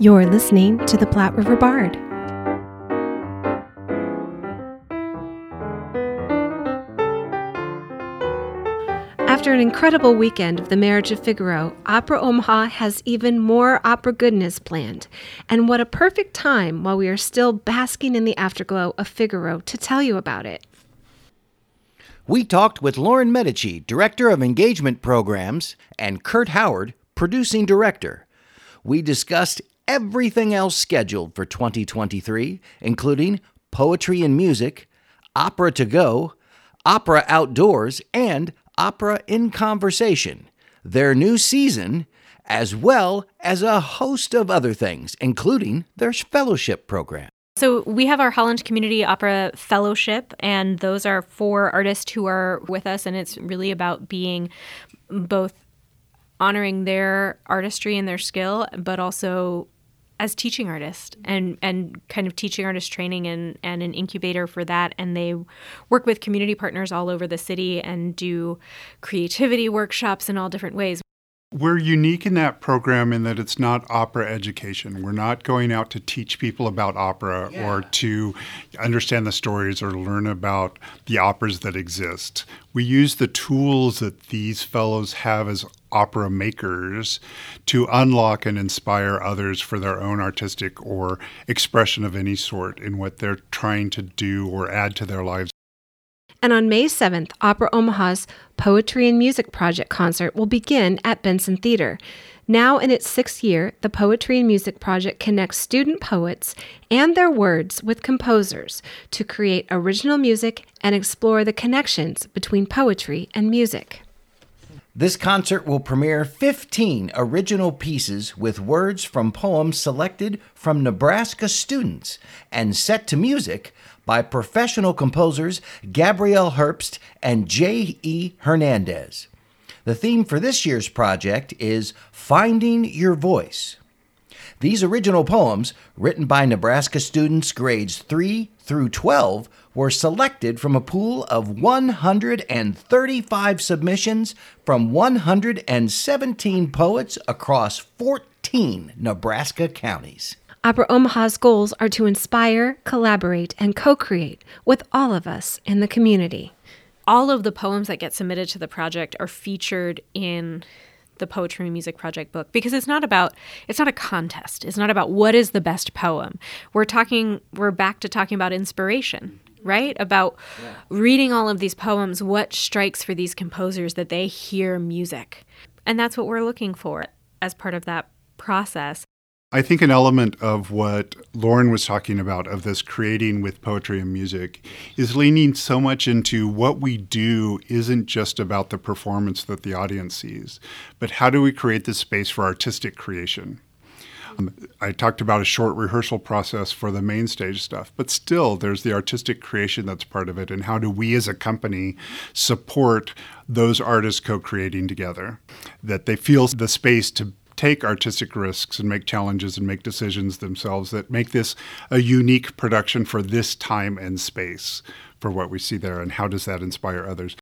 You're listening to the Platte River Bard. After an incredible weekend of The Marriage of Figaro, Opera Omaha has even more opera goodness planned. And what a perfect time while we are still basking in the afterglow of Figaro to tell you about it. We talked with Lauren Medici, Director of Engagement Programs, and Kurt Howard, Producing Director. We discussed everything else scheduled for 2023, including poetry and music, opera to go, opera outdoors, and opera in conversation, their new season, as well as a host of other things, including their fellowship program. So we have our Holland Community Opera Fellowship, and those are for artists who are with us, and it's really about being both honoring their artistry and their skill, but also as teaching artists and and kind of teaching artist training and and an incubator for that and they work with community partners all over the city and do creativity workshops in all different ways we're unique in that program in that it's not opera education. We're not going out to teach people about opera yeah. or to understand the stories or learn about the operas that exist. We use the tools that these fellows have as opera makers to unlock and inspire others for their own artistic or expression of any sort in what they're trying to do or add to their lives. And on May 7th, Opera Omaha's Poetry and Music Project concert will begin at Benson Theater. Now in its sixth year, the Poetry and Music Project connects student poets and their words with composers to create original music and explore the connections between poetry and music. This concert will premiere 15 original pieces with words from poems selected from Nebraska students and set to music by professional composers Gabrielle Herbst and J.E. Hernandez. The theme for this year's project is Finding Your Voice. These original poems, written by Nebraska students grades 3 through 12, were selected from a pool of 135 submissions from 117 poets across 14 Nebraska counties. Opera Omaha's goals are to inspire, collaborate, and co create with all of us in the community. All of the poems that get submitted to the project are featured in the poetry and music project book because it's not about it's not a contest it's not about what is the best poem we're talking we're back to talking about inspiration right about yeah. reading all of these poems what strikes for these composers that they hear music and that's what we're looking for as part of that process I think an element of what Lauren was talking about, of this creating with poetry and music, is leaning so much into what we do isn't just about the performance that the audience sees, but how do we create this space for artistic creation? I talked about a short rehearsal process for the main stage stuff, but still there's the artistic creation that's part of it. And how do we as a company support those artists co creating together? That they feel the space to take artistic risks and make challenges and make decisions themselves that make this a unique production for this time and space for what we see there and how does that inspire others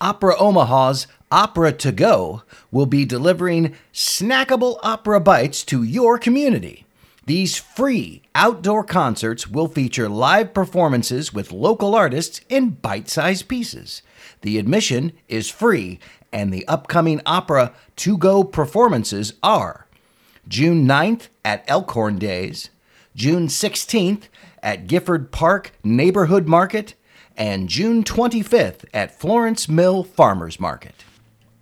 Opera Omaha's Opera to Go will be delivering snackable opera bites to your community. These free outdoor concerts will feature live performances with local artists in bite sized pieces. The admission is free and the upcoming opera to go performances are June 9th at Elkhorn Days, June 16th at Gifford Park Neighborhood Market, and June 25th at Florence Mill Farmers Market.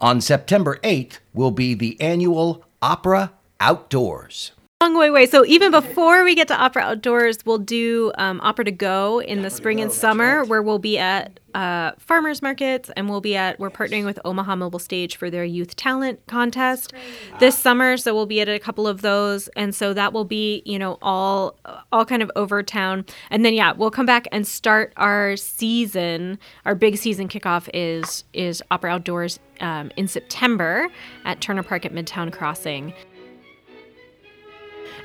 On September 8th will be the annual Opera Outdoors way. So even before we get to Opera Outdoors, we'll do um, Opera to Go in the spring and summer, where we'll be at uh, farmers markets and we'll be at we're partnering with Omaha Mobile Stage for their youth talent contest this summer. So we'll be at a couple of those, and so that will be you know all all kind of over town. And then yeah, we'll come back and start our season. Our big season kickoff is is Opera Outdoors um, in September at Turner Park at Midtown Crossing.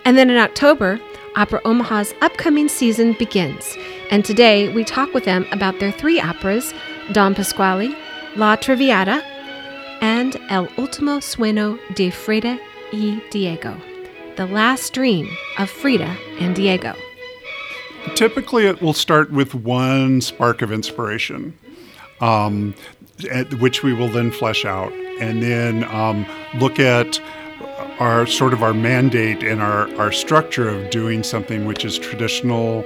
And then in October, Opera Omaha's upcoming season begins. And today we talk with them about their three operas Don Pasquale, La Traviata, and El Ultimo Sueño de Frida y Diego. the last dream of Frida and Diego. Typically, it will start with one spark of inspiration, um, which we will then flesh out, and then um, look at our sort of our mandate and our, our structure of doing something which is traditional,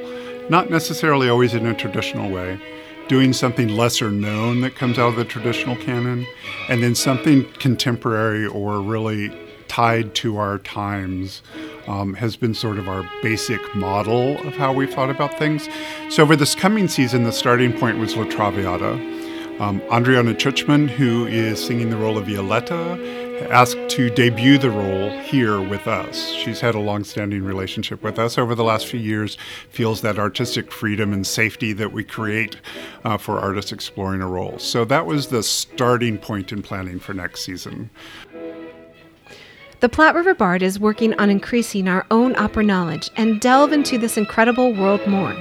not necessarily always in a traditional way, doing something lesser known that comes out of the traditional canon, and then something contemporary or really tied to our times um, has been sort of our basic model of how we've thought about things. So, for this coming season, the starting point was La Traviata. Um, Andriana who is singing the role of Violetta, asked to debut the role here with us. She's had a long-standing relationship with us over the last few years, feels that artistic freedom and safety that we create uh, for artists exploring a role. So that was the starting point in planning for next season. The Platte River Bard is working on increasing our own opera knowledge and delve into this incredible world more.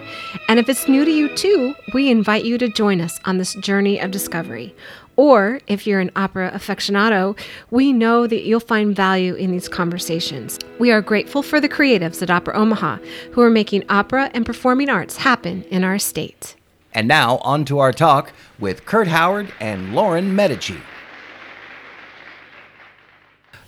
And if it's new to you too, we invite you to join us on this journey of discovery. Or if you're an opera aficionado, we know that you'll find value in these conversations. We are grateful for the creatives at Opera Omaha who are making opera and performing arts happen in our state. And now, on to our talk with Kurt Howard and Lauren Medici.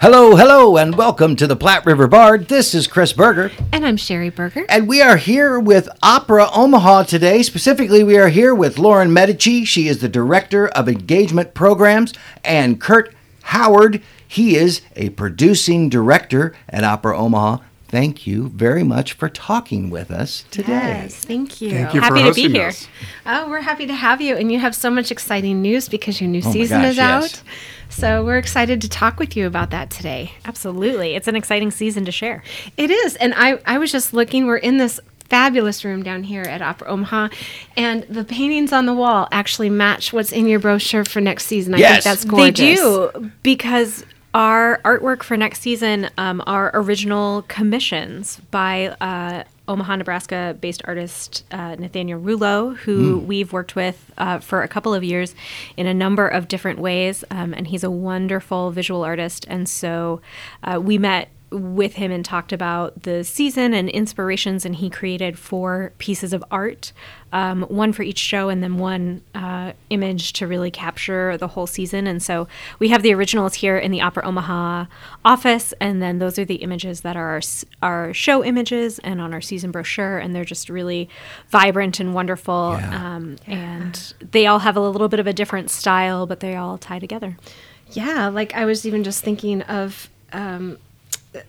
Hello, hello, and welcome to the Platte River Bard. This is Chris Berger. And I'm Sherry Berger. And we are here with Opera Omaha today. Specifically, we are here with Lauren Medici. She is the Director of Engagement Programs, and Kurt Howard. He is a producing director at Opera Omaha. Thank you very much for talking with us today. Yes, thank you. Thank you Happy for to be here. us. Oh, we're happy to have you. And you have so much exciting news because your new Oh season gosh, is yes. out. So we're excited to talk with you about that today. Absolutely. It's an exciting season to share. It is. And I, I was just looking, we're in this fabulous room down here at Opera Omaha, and the paintings on the wall actually match what's in your brochure for next season. I Yes. think that's gorgeous. They do because our artwork for next season um, are original commissions by uh, Omaha, Nebraska based artist uh, Nathaniel Rulo, who we've worked with uh, for a couple of years in a number of different ways. Um, and he's a wonderful visual artist. And so uh, we met with him and talked about the season and inspirations, and he created four pieces of art, um, one for each show, and then one uh, image to really capture the whole season. And so we have the originals here in the Opera Omaha office, and then those are the images that are our, our show images and on our season brochure, and they're just really vibrant and wonderful. Yeah. Um, And they all have a little bit of a different style, but they all tie together. Yeah, like I was even just thinking of um, th-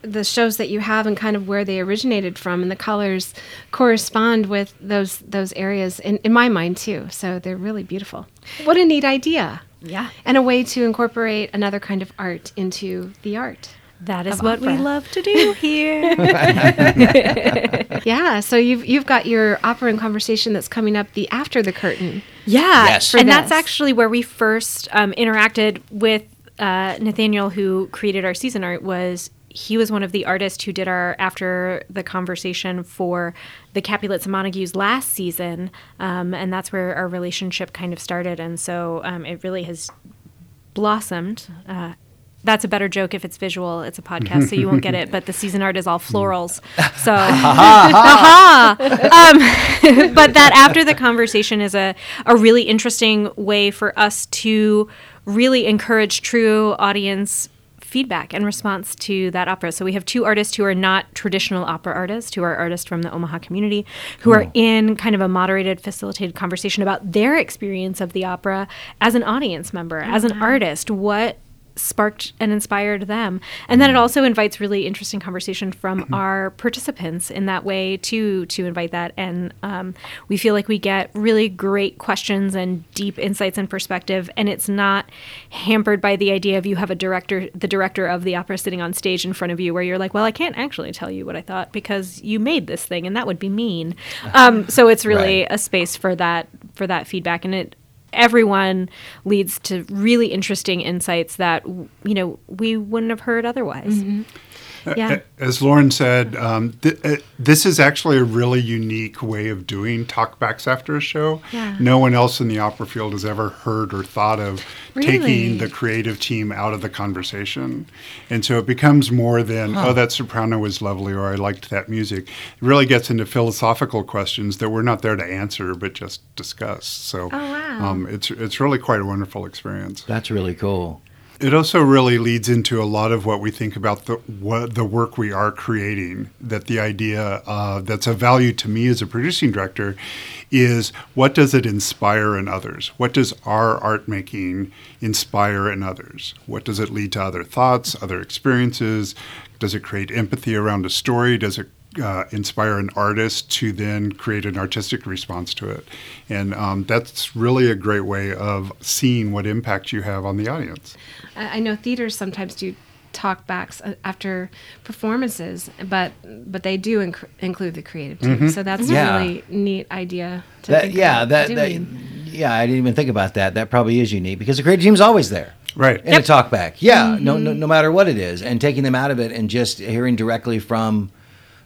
the shows that you have and kind of where they originated from, and the colors correspond with those those areas in, in my mind too. So they're really beautiful. What a neat idea! Yeah. and a way to incorporate another kind of art into the art. That is Of what we love to do here. Yeah, so you've you've got your opera and conversation that's coming up the after the curtain. Yeah, Yes. For and that's actually where we first um, interacted with uh, Nathaniel, who created our season art. Was he was one of the artists who did our after the conversation for the Capulets and Montagues last season, um, and that's where our relationship kind of started. And so um, it really has blossomed. Uh, that's a better joke if it's visual. It's a podcast, so you won't get it. But the season art is all florals. So, um, but that after the conversation is a, a really interesting way for us to really encourage true audience feedback and response to that opera. So we have two artists who are not traditional opera artists, who are artists from the Omaha community, who are oh. in kind of a moderated, facilitated conversation about their experience of the opera as an audience member, oh, as an artist. What sparked and inspired them. And then it also invites really interesting conversation from our participants in that way too, to invite that. And um, we feel like we get really great questions and deep insights and perspective. And it's not hampered by the idea of you have a director, the director of the opera sitting on stage in front of you where you're like, well, I can't actually tell you what I thought because you made this thing and that would be mean. Um, so it's really Right. a space for that, for that feedback. And it, everyone leads to really interesting insights that you know we wouldn't have heard otherwise. Mm-hmm. Yeah. As Lauren said, um, th- uh, this is actually a really unique way of doing talkbacks after a show. Yeah. No one else in the opera field has ever heard or thought of Really? taking the creative team out of the conversation. And so it becomes more than, oh, that soprano was lovely or I liked that music. It really gets into philosophical questions that we're not there to answer, but just discuss. So Oh, wow. um, it's, it's really quite a wonderful experience. That's really cool. It also really leads into a lot of what we think about the what the work we are creating. That the idea uh, that's of value to me as a producing director is what does it inspire in others? What does our art making inspire in others? What does it lead to other thoughts, other experiences? Does it create empathy around a story? Does it uh, inspire an artist to then create an artistic response to it? And um, that's really a great way of seeing what impact you have on the audience. I I know theaters sometimes do talk backs uh, after performances, but but they do inc- include the creative team. So that's Yeah. a really neat idea. To That, think yeah, about that, that yeah, I didn't even think about that. That probably is unique because the creative team's always there. Right. in a talk back. Yeah, no, no, no matter what it is, and taking them out of it and just hearing directly from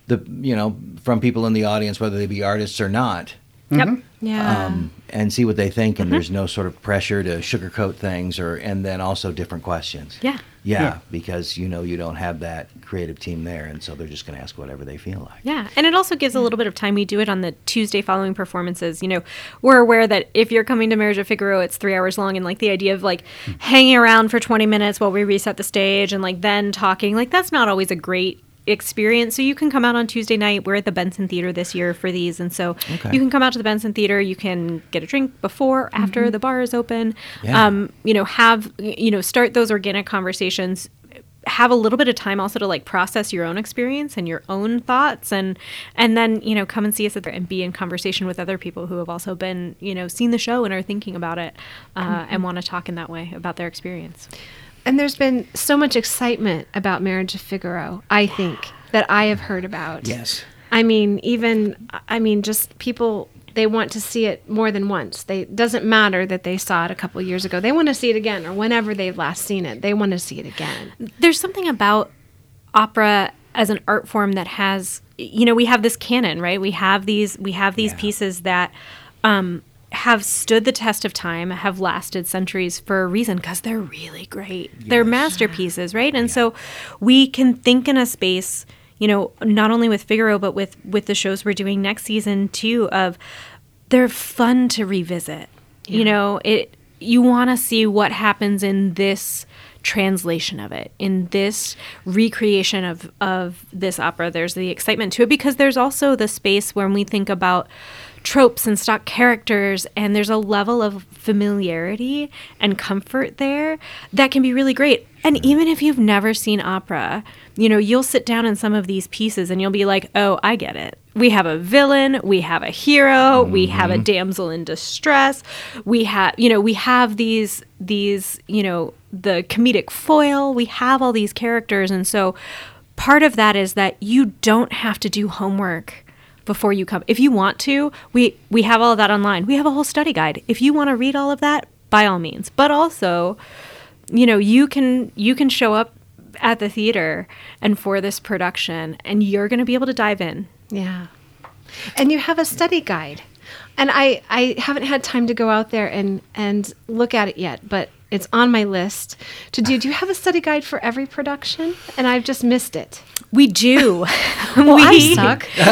the, you know, from people in the audience, whether they be artists or not, Yep. yeah. um, and see what they think. Mm-hmm. And there's no sort of pressure to sugarcoat things, or and then also different questions. Yeah. yeah, Yeah. because you know you don't have that creative team there, and so they're just going to ask whatever they feel like. Yeah, and it also gives a little bit of time. We do it on the Tuesday following performances. You know, we're aware that if you're coming to Marriage of Figaro, it's three hours long, and like the idea of like hanging around for 20 minutes while we reset the stage and like then talking, like that's not always a great experience. So you can come out on Tuesday night. We're at the Benson Theater this year for these, and so Okay. you can come out to the Benson Theater. You can get a drink before, after the bar is open. Yeah. Um, you know, have you know start those organic conversations have a little bit of time also to like process your own experience and your own thoughts and and then you know come and see us at there and be in conversation with other people who have also been you know seen the show and are thinking about it uh, and want to talk in that way about their experience And there's been so much excitement about Marriage of Figaro, I think, that I have heard about. Yes. I mean, even I mean, just people they want to see it more than once. They doesn't matter that they saw it a couple years ago. They want to see it again, or whenever they've last seen it, they want to see it again. there's something about opera as an art form that has you know we have this canon right we have these we have these Yeah. pieces that um have stood the test of time have lasted centuries for a reason because they're really great. They're masterpieces right? And so we can think in a space you know not only with figaro but with with the shows we're doing next season too of they're fun to revisit. You know, it you want to see what happens in this translation of it, in this recreation of of this opera. There's the excitement to it because there's also the space when we think about tropes and stock characters and there's a level of familiarity and comfort there that can be really great. And even if you've never seen opera, you know, you'll sit down in some of these pieces and you'll be like, "Oh, I get it." We have a villain, we have a hero, we have a mm-hmm. damsel in distress. We have, you know, we have these these, you know, the comedic foil. We have all these characters and so part of that is that you don't have to do homework before you come. If you want to, we we have all of that online. We have a whole study guide. If you want to read all of that, by all means. But also, you know, you can you can show up at the theater and for this production and you're going to be able to dive in. Yeah. And you have a study guide. And I, I haven't had time to go out there and, and look at it yet, but it's on my list to do. Do you have a study guide for every production? And I've just missed it. We do. Well, We- suck. it's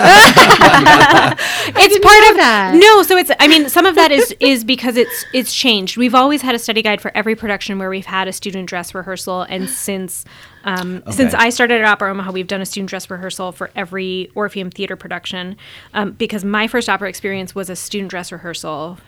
didn't part of that. no so it's i mean some of that is is because it's it's changed we've always had a study guide for every production where we've had a student dress rehearsal and since um, since i started at opera omaha we've done a student dress rehearsal for every orpheum theater production um, because my first opera experience was a student dress rehearsal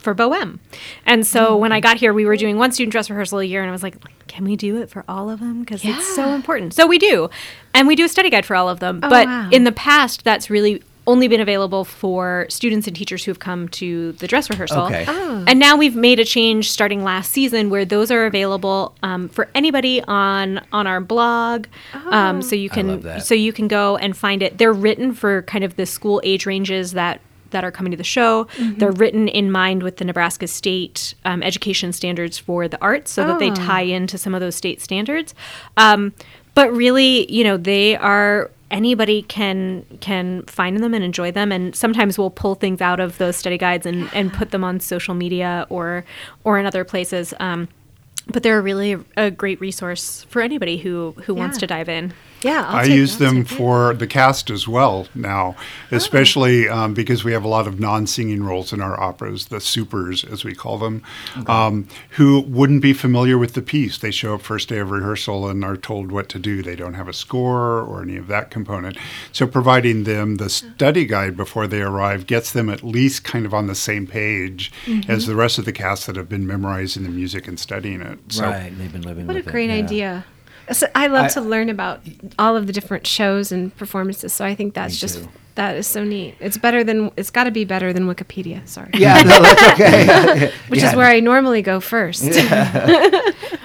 for Bohème. And so when I got here, we were doing one student dress rehearsal a year, and I was like, can we do it for all of them? Because it's so important. So we do. And we do a study guide for all of them. Oh, but wow. in the past, that's really only been available for students and teachers who have come to the dress rehearsal. Okay. Oh. And now we've made a change starting last season where those are available um, for anybody on on our blog. Um, so you can so you can go and find it. They're written for kind of the school age ranges that that are coming to the show. They're written in mind with the Nebraska state um, education standards for the arts, so that they Oh. tie into some of those state standards. Um, but really, you know, they are anybody can can find them and enjoy them and sometimes we'll pull things out of those study guides and, and put them on social media or or in other places um, but they're really a great resource for anybody who who wants to dive in Yeah, I'll I take- use I'll them take for the cast as well now, especially um, because we have a lot of non-singing roles in our operas, the supers as we call them, um, who wouldn't be familiar with the piece. They show up first day of rehearsal and are told what to do. They don't have a score or any of that component. So providing them the study guide before they arrive gets them at least kind of on the same page Mm-hmm. as the rest of the cast that have been memorizing the music and studying it. So right. They've been living What a with it, great yeah. idea. So I love I- to learn about all of the different shows and performances. So I think that's just too. that is so neat. It's better than it's got to be better than Wikipedia. Sorry. Yeah, no, that's okay. Which Yeah. is where I normally go first.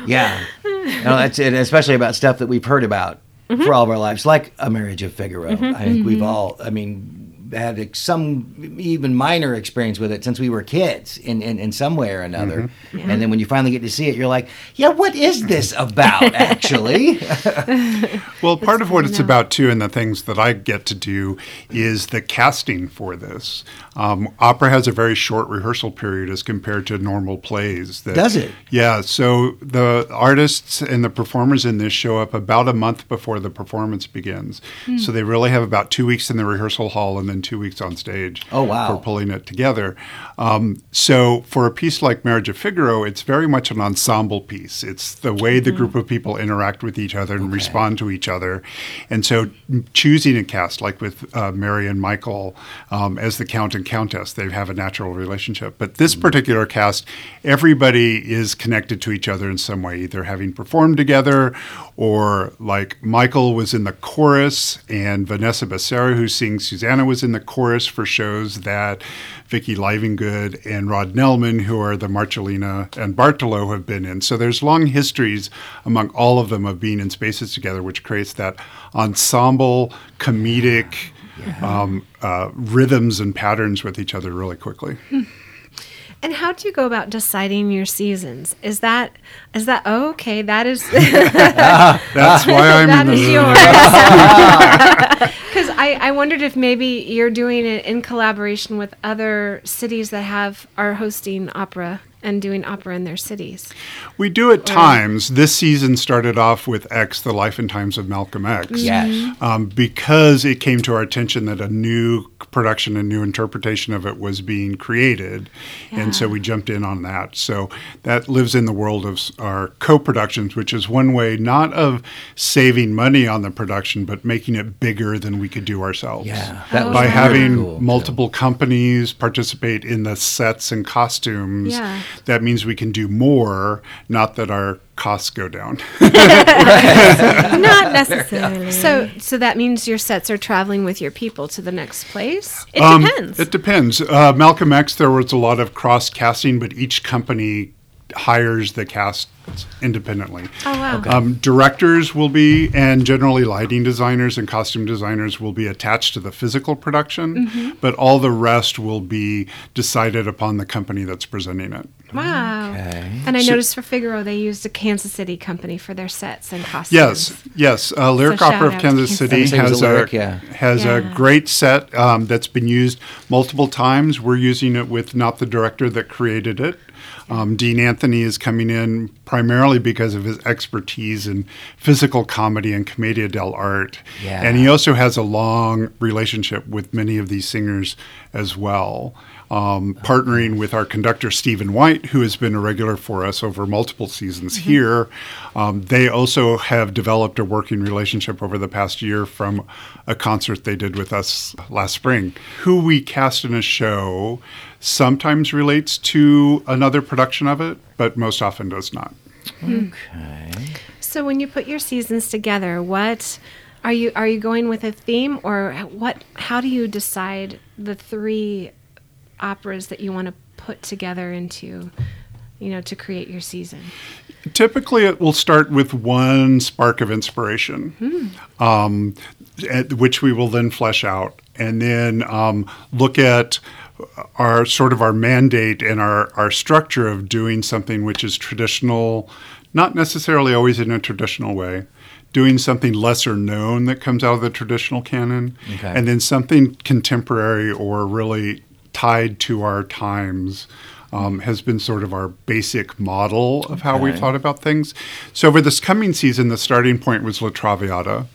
Yeah. No, that's it. Especially about stuff that we've heard about Mm-hmm. for all of our lives, like A Marriage of Figaro. I think we've all, I mean, had ex- some even minor experience with it since we were kids in, in, in some way or another. And then when you finally get to see it, you're like, yeah, what is this about, actually? Well, part of what it's know. about too, and the things that I get to do, is the casting for this. Um, opera has a very short rehearsal period as compared to normal plays. That, Does it? Yeah. So the artists and the performers in this show up about a month before the performance begins. Hmm. So they really have about two weeks in the rehearsal hall and then two weeks on stage. Oh, wow. For pulling it together. Um, so for a piece like Marriage of Figaro, it's very much an ensemble piece. It's the way the group of people interact with each other and respond to each other. And so choosing a cast like with uh, Mary and Michael um, as the Count and Countess, they have a natural relationship. But this particular cast, everybody is connected to each other in some way, either having performed together or like Michael was in the chorus and Vanessa Becerra, who sings Susanna, was in the chorus for shows that Vicky Livengood and Rod Nelman, who are the Marcellina and Bartolo, have been in. So there's long histories among all of them of being in spaces together, which creates that ensemble, comedic um, uh, rhythms and patterns with each other really quickly. And how do you go about deciding your seasons? Is that is that oh, okay? That is That's why I'm that in is yours. Because I, I wondered if maybe you're doing it in collaboration with other cities that have are hosting opera and doing opera in their cities. We do at times. This season started off with X, The Life and Times of Malcolm X. Yes. Um, because it came to our attention that a new production, a new interpretation of it was being created. And so we jumped in on that. So that lives in the world of our co productions, which is one way not of saving money on the production, but making it bigger than we could do ourselves. Yeah, that By really having cool, too. multiple companies participate in the sets and costumes, Yeah. That means we can do more, not that our costs go down. not necessarily So so that means your sets are traveling with your people to the next place. it Um, depends It depends. Uh, Malcolm X, there was a lot of cross casting, but each company hires the cast independently. Oh wow. Um, directors will be, and generally lighting designers and costume designers will be attached to the physical production, Mm-hmm. but all the rest will be decided upon the company that's presenting it. Wow. Okay. And I So- noticed for Figaro they used a Kansas City company for their sets and costumes. Yes, yes. Uh, Lyric So Opera of Kansas Kansas City City. It was has a a Lyric, yeah. has a great set um, that's been used multiple times. We're using it with not the director that created it. Um, Dean Anthony is coming in primarily because of his expertise in physical comedy and commedia dell'arte, Yeah. and he also has a long relationship with many of these singers as well. Um, partnering with our conductor Stephen White, who has been a regular for us over multiple seasons here. Um, they also have developed a working relationship over the past year from a concert they did with us last spring. Who we cast in a show sometimes relates to another production of it, but most often does not. Okay. So when you put your seasons together, what are you are you going with a theme or what how do you decide the three operas that you want to put together into you know to create your season? Typically, it will start with one spark of inspiration, um, at- which we will then flesh out, and then um, look at our sort of our mandate and our, our structure of doing something which is traditional, not necessarily always in a traditional way, doing something lesser known that comes out of the traditional canon, Okay. and then something contemporary or really tied to our times. Um, has been sort of our basic model of how we thought about things. So, for this coming season, the starting point was La Traviata.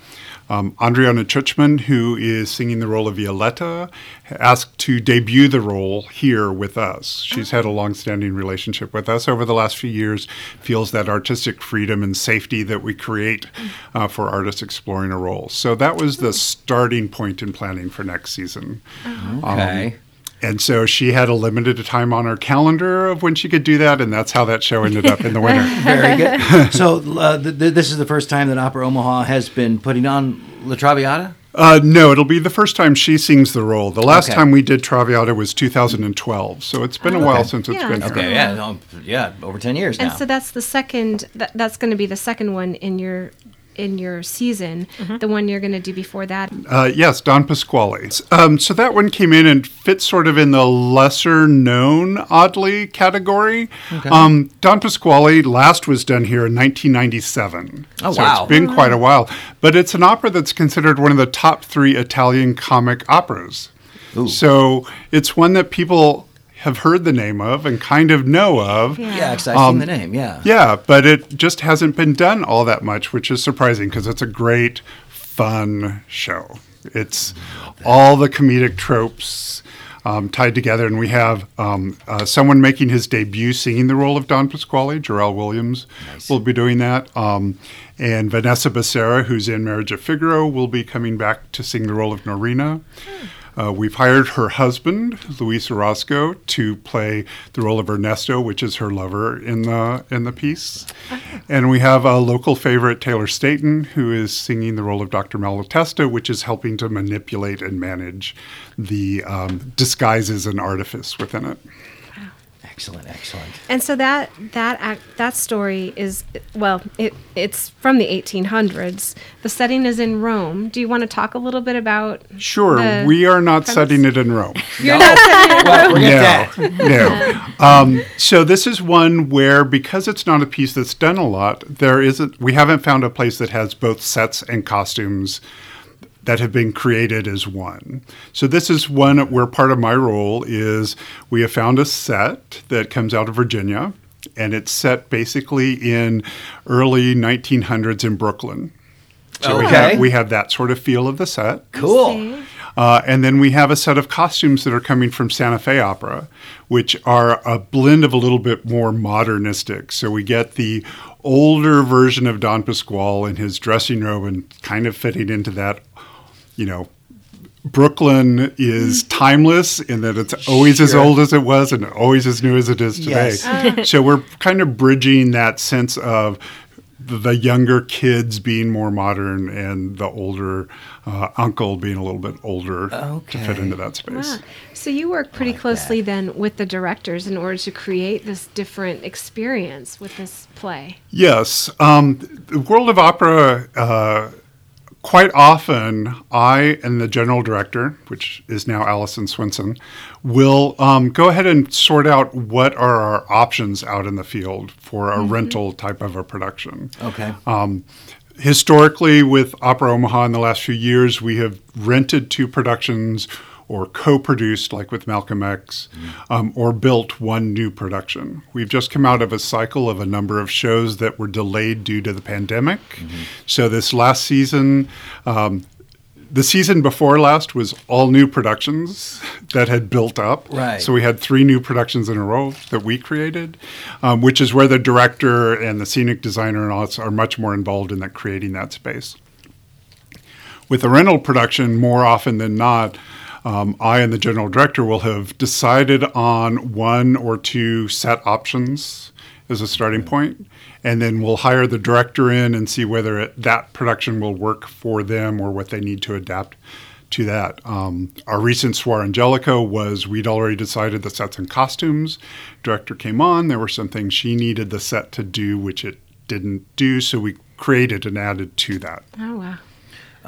Um, Andriana Chuchman, who is singing the role of Violetta, asked to debut the role here with us. She's had a long-standing relationship with us over the last few years. Feels that artistic freedom and safety that we create uh, for artists exploring a role. So that was the starting point in planning for next season. Okay. And so she had a limited time on her calendar of when she could do that, and that's how that show ended up in the winter. Very good. so uh, th- th- this is the first time that Opera Omaha has been putting on La Traviata. Uh, no, it'll be the first time she sings the role. The last Okay. time we did Traviata was 2012, so it's been a while since it's Yeah, been that's here. Okay, yeah, no, yeah, over ten years And now. so that's the second. That, that's going to be the second one in your in your season. Mm-hmm. The one you're going to do before that. Uh, yes, Don Pasquale. Um, so that one came in and fits sort of in the lesser known, oddly category. Um, Don Pasquale last was done here in 1997. Oh, so wow. It's been quite a while. But it's an opera that's considered one of the top three Italian comic operas. So it's one that people have heard the name of and kind of know of. yeah, because I've seen the name. Yeah. Yeah, but it just hasn't been done all that much, which is surprising because it's a great, fun show. It's all the comedic tropes um, tied together, and we have um, uh, someone making his debut singing the role of Don Pasquale. Jarrell Williams will be doing that. Um, and Vanessa Becerra, who's in Marriage of Figaro, will be coming back to sing the role of Norina. Uh, we've hired her husband, Luis Orozco, to play the role of Ernesto, which is her lover in the in the piece. And we have a local favorite, Taylor Staten, who is singing the role of Dr. Malatesta, which is helping to manipulate and manage the um, disguises and artifice within it. Excellent, excellent. And so that that act, that story is well, it it's from the 1800s. The setting is in Rome. Do you want to talk a little bit about? Sure, the we are not premise? setting it in Rome. You're not setting it. Well, forget no, that. no. Um, so this is one where because it's not a piece that's done a lot, there isn't. We haven't found a place that has both sets and costumes that have been created as one. So this is one where part of my role is we have found a set that comes out of Virginia, and it's set basically in early 1900s in Brooklyn. So we, Okay. have, we have that sort of feel of the set. Cool. Uh, and then we have a set of costumes that are coming from Santa Fe Opera, which are a blend of a little bit more modernistic. So we get the older version of Don Pasquale in his dressing robe and kind of fitting into that, you know. Brooklyn is timeless in that it's always as old as it was and always as new as it is today. Yes. so we're kind of bridging that sense of the, the younger kids being more modern and the older uh, uncle being a little bit older to fit into that space. Ah, So you work pretty closely then with the directors in order to create this different experience with this play. Yes, um, the world of opera. Uh, quite often, I and the general director, which is now Allison Swinson, will um, go ahead and sort out what are our options out in the field for a rental type of a production. Okay. Um, historically, with Opera Omaha in the last few years, we have rented two productions or co produced, like with Malcolm X, um, or built one new production. We've just come out of a cycle of a number of shows that were delayed due to the pandemic. So, this last season, um, the season before last was all new productions that had built up. Right. So we had three new productions in a row that we created, um, which is where the director and the scenic designer and all are much more involved in that creating that space. With a rental production, more often than not, um, I and the general director will have decided on one or two set options as a starting point, and then we'll hire the director in and see whether it, that production will work for them or what they need to adapt to that. Um, our recent Suor Angelica was we'd already decided the sets and costumes. Director came on. There were some things she needed the set to do, which it didn't do, so we created and added to that. Oh wow.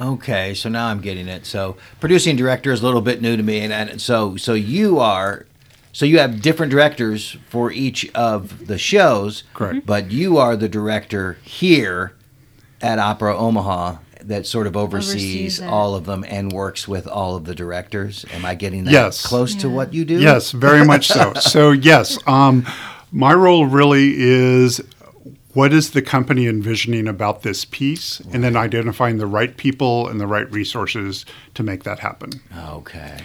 Okay, so now I'm getting it. So producing director is a little bit new to me, and, and so so you are, so you have different directors for each of the shows. Correct. But you are the director here at Opera Omaha that sort of oversees, Oversees all of them and works with all of the directors. Am I getting that Yes. close to what you do? Yes, very much so. So yes, um, my role really is what is the company envisioning about this piece, and then identifying the right people and the right resources to make that happen. Okay.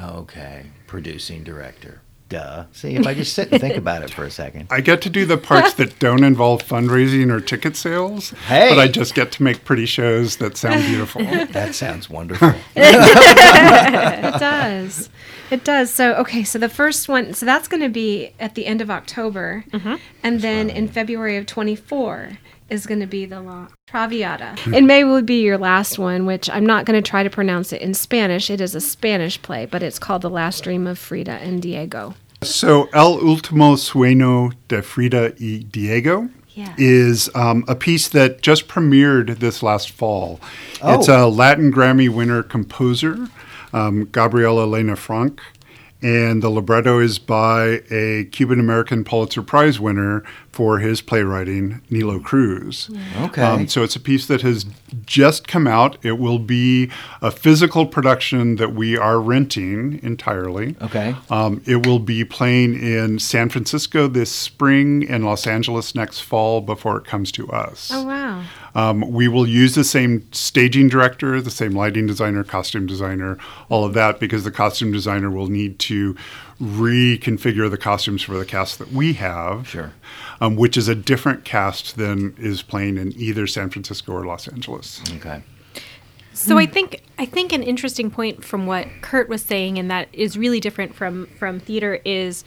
Okay. Producing director. Duh. See, if I just sit and think about it for a second. I get to do the parts that don't involve fundraising or ticket sales, Hey. but I just get to make pretty shows that sound beautiful. That sounds wonderful. it does. It does. So, okay, so the first one, so that's going to be at the end of October. Mm-hmm. And then in February of 24 is going to be the La Traviata. Hmm. In May will be your last one, which I'm not going to try to pronounce it in Spanish. It is a Spanish play, but it's called The Last Dream of Frida and Diego. So, El Último Sueño de Frida y Diego Yeah. is um, a piece that just premiered this last fall. Oh. It's a Latin Grammy winner composer, um, Gabriela Lena Frank, and the libretto is by a Cuban American Pulitzer Prize winner for his playwriting, Nilo Cruz. Okay. Um, so it's a piece that has just come out. It will be a physical production that we are renting entirely. Okay. Um, it will be playing in San Francisco this spring and Los Angeles next fall before it comes to us. Oh, wow. Um, we will use the same staging director, the same lighting designer, costume designer, all of that, because the costume designer will need to reconfigure the costumes for the cast that we have. Sure. Um, which is a different cast than is playing in either San Francisco or Los Angeles. Okay. So I think I think an interesting point from what Kurt was saying, and that is really different from from theater, is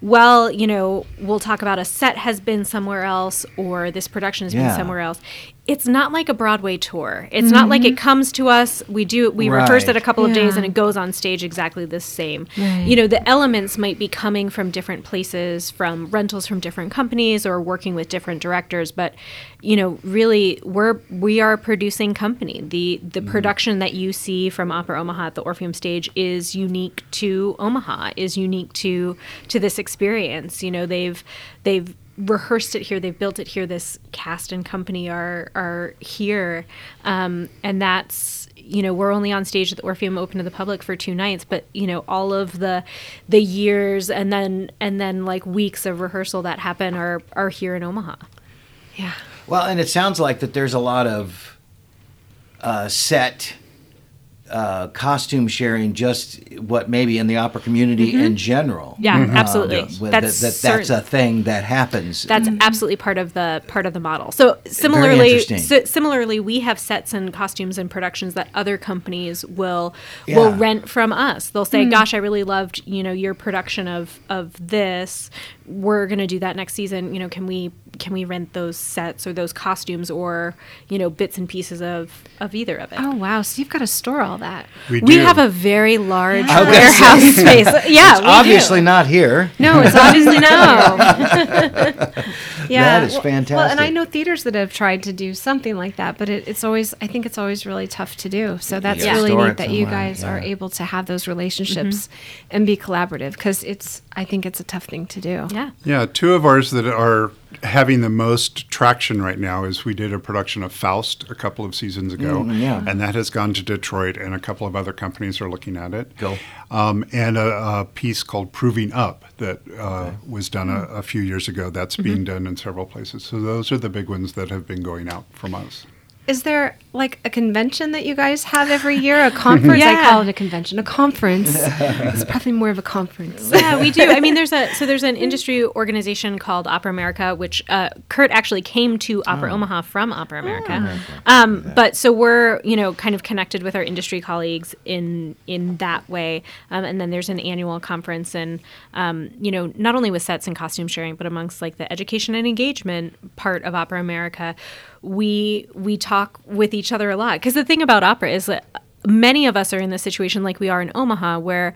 well, you know, we'll talk about a set has been somewhere else or this production has Yeah. been somewhere else. It's not like a Broadway tour. It's not like it mm-hmm. comes to us. We do we rehearse it a couple of days and it goes on stage exactly the same. Right. You know, the elements might be coming from different places, from rentals from different companies or working with different directors, but you know, really we're we are a producing company. The the mm-hmm. production that you see from Opera Omaha at the Orpheum stage is unique to Omaha, is unique to to this experience. You know, they've they've rehearsed it here, they've built it here. This cast and company are are here, um, and that's you know we're only on stage at the Orpheum open to the public for two nights, but you know all of the the years and then and then like weeks of rehearsal that happen are are here in Omaha. Yeah. Well, and it sounds like that there's a lot of uh, set uh, costume sharing, just what maybe in the opera community in general. Mm-hmm. Yeah, absolutely. Uh, That's that, that, that's certain- a thing that happens. That's absolutely part of the part of the model. So similarly, si- similarly, we have sets and costumes and productions that other companies will Yeah. will rent from us. They'll say, "Gosh, I really loved you know your production of of this. We're going to do that next season. You know, can we can we rent those sets or those costumes or you know bits and pieces of of either of it?" Oh, wow. So you've got to store all that. We, we do. have a very large I warehouse space. Yeah, it's we obviously do. not here. No, it's obviously no. yeah, That is well- Well, and. I know theaters that have tried to do something like that, but it, it's always I think it's always really tough to do. So that's gotta really neat that you somewhere, guys are able to have those relationships mm-hmm. and be collaborative because it's I think it's a tough thing to do. Yeah. Yeah, two of ours that are having the most traction right now is we did a production of Faust a couple of seasons ago, Mm, yeah. and that has gone to Detroit, and a couple of other companies are looking at it. Go. Um, and a, a piece called Proving Up that uh, was done a, a few years ago. That's being done in several places. So those are the big ones that have been going out from us. Is there like a convention that you guys have every year? A conference? yeah. I call it a convention. A conference. it's probably more of a conference. yeah, we do. I mean, there's a so there's an industry organization called Opera America, which uh, Kurt actually came to Opera Omaha from Opera America. Um, but so we're you know kind of connected with our industry colleagues in in that way. Um, and then there's an annual conference, and um, you know not only with sets and costume sharing, but amongst like the education and engagement part of Opera America, we we talk with each other a lot because the thing about opera is that many of us are in this situation like we are in Omaha where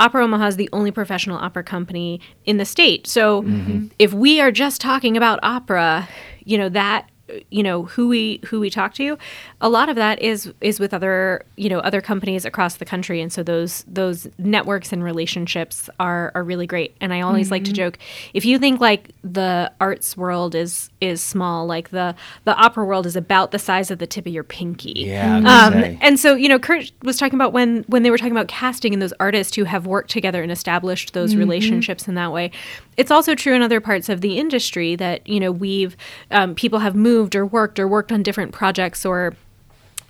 Opera Omaha is the only professional opera company in the state. So mm-hmm. if we are just talking about opera, you know, that you know who we who we talk to a lot of that is is with other you know other companies across the country and so those those networks and relationships are are really great and i always mm-hmm. like to mm-hmm. joke if you think like the arts world is is small like the the opera world is about the size of the tip of your pinky yeah um, and so you know kurt was talking about when when they were talking about casting and those artists who have worked together and established those mm-hmm. relationships in that way it's also true in other parts of the industry that you know we've um, people have moved or worked or worked on different projects or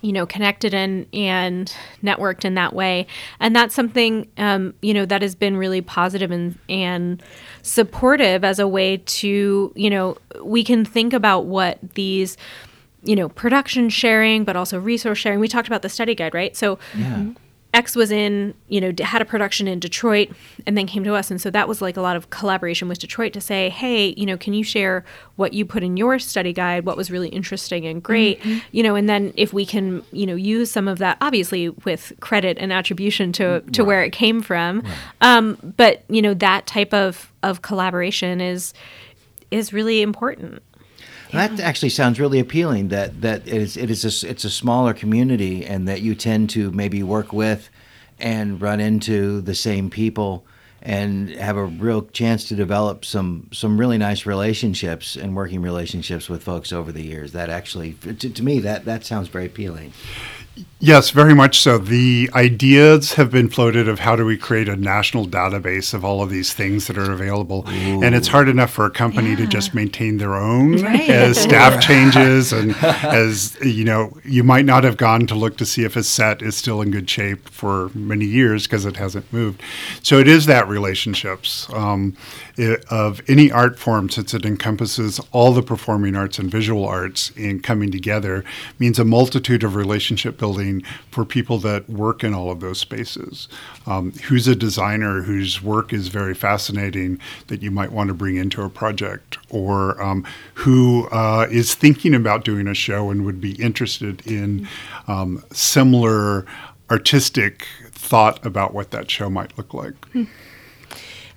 you know connected and and networked in that way. And that's something um, you know that has been really positive and and supportive as a way to you know we can think about what these you know production sharing but also resource sharing. We talked about the study guide right? So yeah. X was in, you know, had a production in Detroit and then came to us. And so that was like a lot of collaboration with Detroit to say, hey, you know, can you share what you put in your study guide, what was really interesting and great, mm-hmm. you know, and then if we can, you know, use some of that, obviously with credit and attribution to, to right. where it came from. Right. Um, but, you know, that type of, of collaboration is, is really important. That actually sounds really appealing. That that it is it is a, it's a smaller community, and that you tend to maybe work with and run into the same people and have a real chance to develop some some really nice relationships and working relationships with folks over the years. That actually, to, to me, that that sounds very appealing. Yes, very much so. The ideas have been floated of how do we create a national database of all of these things that are available. Ooh. And it's hard enough for a company yeah. to just maintain their own right. as staff changes and as you know, you might not have gone to look to see if a set is still in good shape for many years because it hasn't moved. So it is that relationships um, it, of any art form since it encompasses all the performing arts and visual arts in coming together means a multitude of relationship building for people that work in all of those spaces. Um, who's a designer whose work is very fascinating that you might want to bring into a project, or um, who uh, is thinking about doing a show and would be interested in um, similar artistic thought about what that show might look like. Hmm.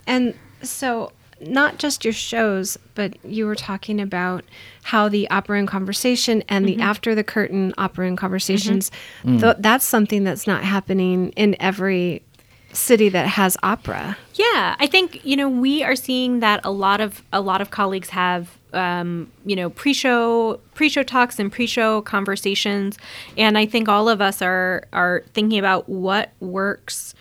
And so not just your shows, but you were talking about how the opera and conversation and mm-hmm. the after the curtain opera and conversations, mm-hmm. th- that's something that's not happening in every city that has opera. Yeah, I think you know we are seeing that a lot of a lot of colleagues have um, you know pre-show pre-show talks and pre-show conversations, and I think all of us are are thinking about what works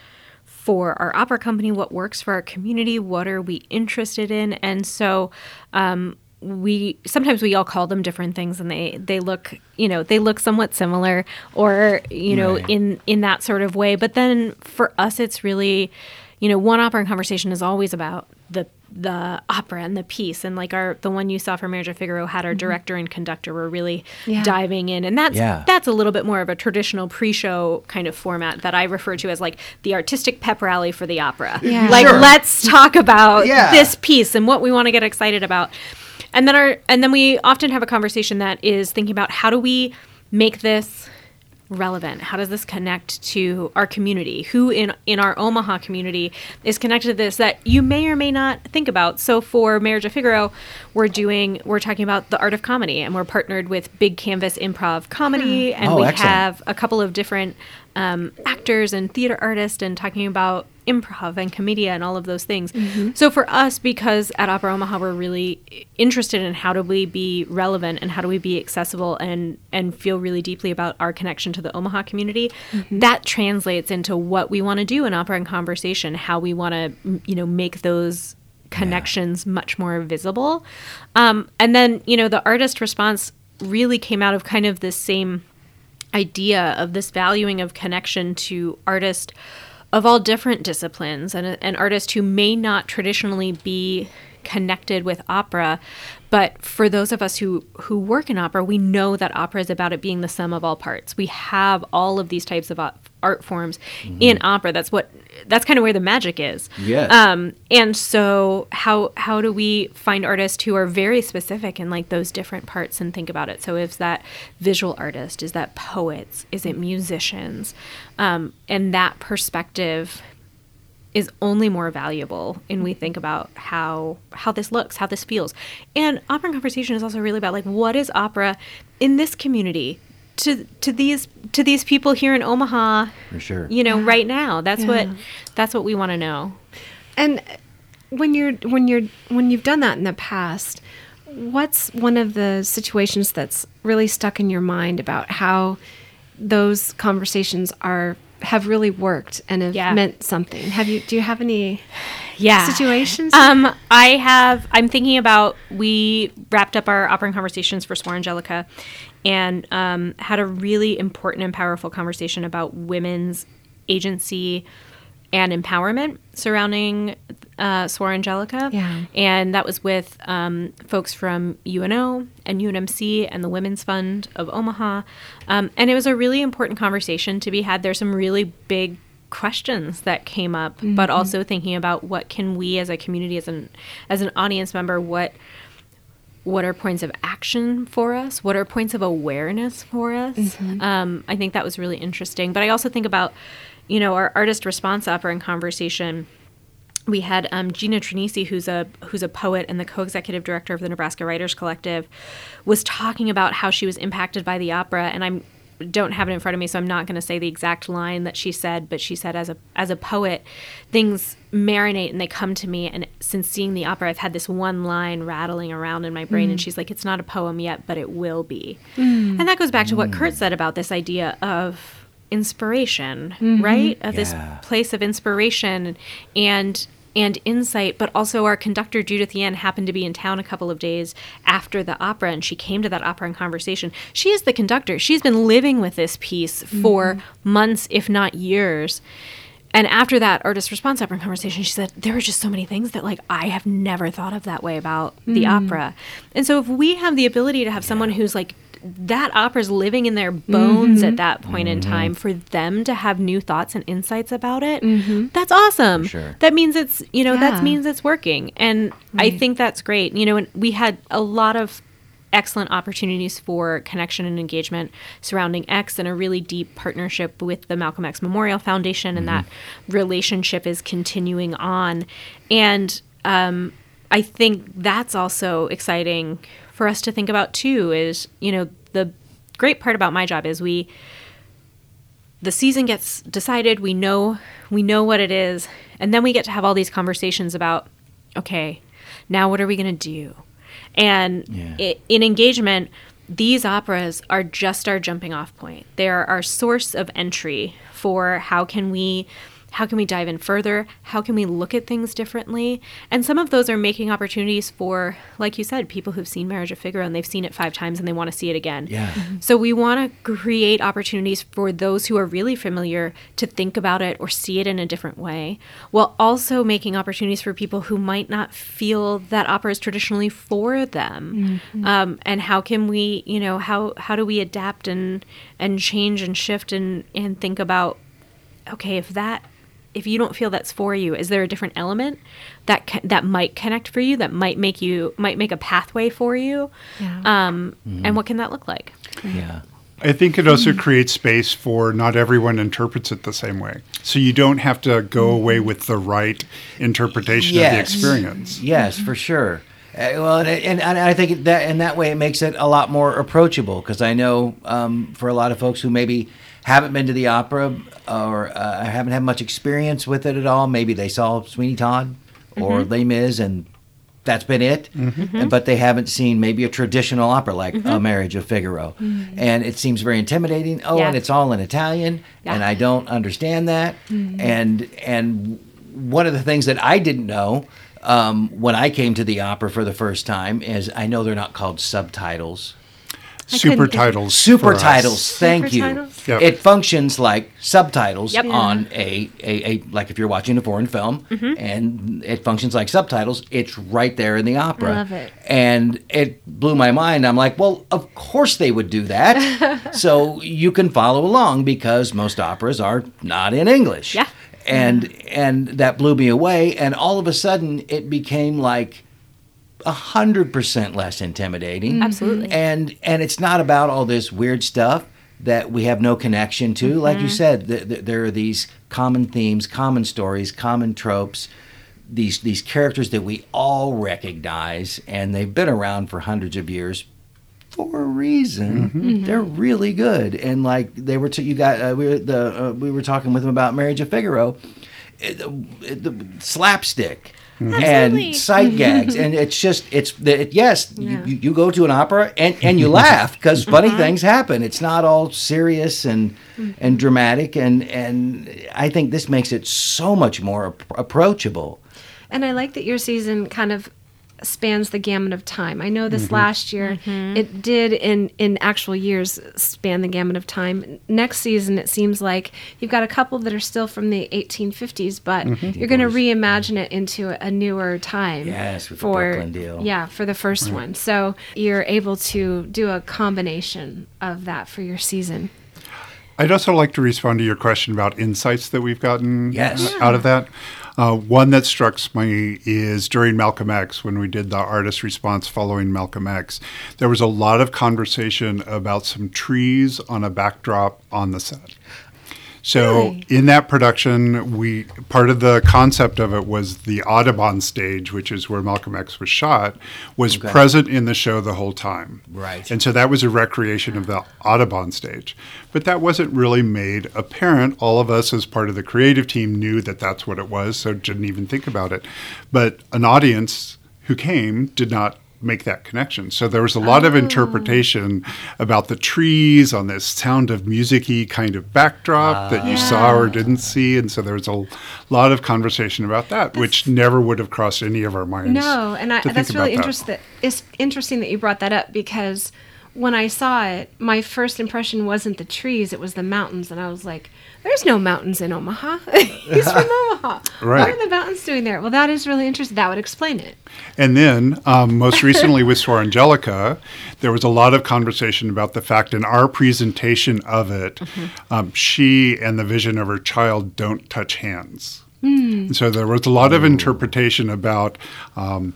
for our opera company, what works for our community, what are we interested in, and so um, we sometimes we all call them different things, and they they look you know they look somewhat similar, or you know right. in in that sort of way. But then for us, it's really you know one opera conversation is always about the the opera and the piece and like our the one you saw for Marriage of Figaro had our mm-hmm. director and conductor were really yeah. diving in and that's yeah. that's a little bit more of a traditional pre-show kind of format that I refer to as like the artistic pep rally for the opera. Yeah. Like sure. let's talk about yeah. this piece and what we want to get excited about. And then our and then we often have a conversation that is thinking about how do we make this relevant? How does this connect to our community? Who in in our Omaha community is connected to this that you may or may not think about? So for Marriage of Figaro, we're doing we're talking about the art of comedy, and we're partnered with Big Canvas Improv Comedy, and oh, we excellent. have a couple of different um, actors and theater artists, and talking about improv and commedia and all of those things. Mm-hmm. So for us, because at Opera Omaha we're really interested in how do we be relevant and how do we be accessible and and feel really deeply about our connection to the Omaha community, mm-hmm. that translates into what we want to do in opera and conversation, how we want to you know make those connections yeah. much more visible. Um, and then you know the artist response really came out of kind of this same idea of this valuing of connection to artist of all different disciplines and an artist who may not traditionally be connected with opera. But for those of us who who work in opera we know that opera is about it being the sum of all parts. We have all of these types of art forms mm-hmm. in opera. That's what that's kind of where the magic is. Yes. um and so how how do we find artists who are very specific in like those different parts and think about it? So is that visual artist? Is that poets? Is it musicians? Um and that perspective is only more valuable and we think about how how this looks how this feels. And opera and conversation is also really about like what is opera in this community to to these to these people here in Omaha For sure. you know right now. That's what that's what we want to know. And when you're when you're when you've done that in the past, what's one of the situations that's really stuck in your mind about how those conversations are have really worked and have Yeah. meant something? Have you do you have any yeah situations? Um, I have. I'm thinking about. We wrapped up our opera and conversations for Suor Angelica, and um, had a really important and powerful conversation about women's agency and empowerment surrounding uh, Suor Angelica. Yeah. And that was with um, folks from UNO and UNMC and the Women's Fund of Omaha. Um, and it was a really important conversation to be had. There's some really big questions that came up, but also thinking about what can we as a community, as an as an audience member, what what are points of action for us? What are points of awareness for us? Um, I think that was really interesting. But I also think about, you know, our artist response opera and conversation. We had um, Gina Trinisi, who's a who's a poet and the co-executive director of the Nebraska Writers Collective, was talking about how she was impacted by the opera, and I'm don't have it in front of me, so I'm not going to say the exact line that she said, but she said as a as a poet, things marinate and they come to me. And since seeing the opera, I've had this one line rattling around in my brain, and mm. she's like, "It's not a poem yet, but it will be." Mm. And that goes back to what Kurt mm. said about this idea of inspiration, mm-hmm. right? Of Yeah. this place of inspiration and and insight, but also our conductor Judith Yan happened to be in town a couple of days after the opera, and she came to that opera and conversation. She is the conductor. She's been living with this piece for mm-hmm. months, if not years. And after that artist response opera and conversation, she said, There were just so many things that like I have never thought of that way about the mm-hmm. opera. And so if we have the ability to have someone who's like that opera's living in their bones at mm-hmm. that point in time mm-hmm. for them to have new thoughts and insights about it mm-hmm. that's awesome. Sure. that means it's you know Yeah. that means it's working. And i think that's great. You know and we had a lot of excellent opportunities for connection and engagement surrounding X and a really deep partnership with the Malcolm X Memorial Foundation, and that relationship is continuing on. And um, I think that's also exciting for us to think about too. Is you know the great part about my job is we the season gets decided we know we know what it is and then we get to have all these conversations about okay now what are we going to do and Yeah. in engagement these operas are just our jumping off point they're our source of entry for how can we how can we dive in further? How can we look at things differently? And some of those are making opportunities for like you said people who've seen marriage of figaro and they've seen it five times and they want to see it again. Yeah. so we want to create opportunities for those who are really familiar to think about it or see it in a different way, while also making opportunities for people who might not feel that opera is traditionally for them. Um, and how can we, you know, how how do we adapt and and change and shift and and think about, okay, if that if you don't feel that's for you, is there a different element that ca- that might connect for you, that might make you might make a pathway for you, Yeah. um, and what can that look like? Yeah. I think it also creates space for not everyone interprets it the same way. So you don't have to go away with the right interpretation of the experience. Yes, for sure. Uh, well, and, and, and I think that in that way it makes it a lot more approachable because I know um, for a lot of folks who maybe haven't been to the opera or uh, haven't had much experience with it at all, maybe they saw Sweeney Todd or mm-hmm. Les Mis and that's been it, And- but they haven't seen maybe a traditional opera like A Marriage of Figaro, mm. and it seems very intimidating. Oh, Yeah. and it's all in Italian, and I don't understand that. Mm. And and one of the things that I didn't know um, when I came to the opera for the first time is I know they're not called subtitles. Super titles. Super for us. titles, thank you. Supertitles? Yep. It functions like subtitles Yep. on a, a, a like if you're watching a foreign film, Mm-hmm. and it functions like subtitles. It's right there in the opera. love it. And it blew my mind. I'm like, well, of course they would do that. so you can follow along because most operas are not in English. Yeah. And and that blew me away. And all of a sudden, it became like a hundred percent less intimidating. Absolutely. And and it's not about all this weird stuff. that we have no connection to. Like you said, th- th- there are these common themes, common stories, common tropes. These these characters that we all recognize, and they've been around for hundreds of years for a reason. They're really good, and like they were. T- you got uh, we were the uh, we were talking with them about Marriage of Figaro, it, it, the slapstick. Absolutely. And sight gags, and it's just it's it, yes. Yeah. You, you go to an opera and, and you laugh because uh-huh. funny things happen. It's not all serious and mm-hmm. and dramatic, and and I think this makes it so much more ap- approachable. And I like that your season kind of spans the gamut of time. I know this Mm-hmm. last year it did in in actual years span the gamut of time. Next season it seems like you've got a couple that are still from the 1850s, but Mm-hmm. you're going to reimagine it into a newer time. Yes, with the for Brooklyn deal. Yeah, for the first one. So you're able to do a combination of that for your season. I'd also like to respond to your question about insights that we've gotten Yes. out of that. Uh, one that strikes me is during Malcolm X, when we did the artist response following Malcolm X, there was a lot of conversation about some trees on a backdrop on the set. So Really? in that production, we part of the concept of it was the Audubon stage, which is where Malcolm X was shot, was present in the show the whole time. Right. And so that was a recreation of the Audubon stage. But that wasn't really made apparent. All of us, as part of the creative team, knew that that's what it was, so didn't even think about it. But an audience who came did not make that connection. So there was a lot of oh. interpretation about the trees on this sound of musicy kind of backdrop that you saw or didn't see. And so there was a lot of conversation about that, which never would have crossed any of our minds. No, and I, that's really that. interesting. It's interesting that you brought that up because when I saw it, my first impression wasn't the trees; it was the mountains, and I was like, "There's no mountains in Omaha. He's from Omaha. Right. What are the mountains doing there?" Well, that is really interesting. That would explain it. And then, um, most recently with Suor Angelica, there was a lot of conversation about the fact in our presentation of it, um, she and the vision of her child don't touch hands. And so there was a lot of interpretation about um,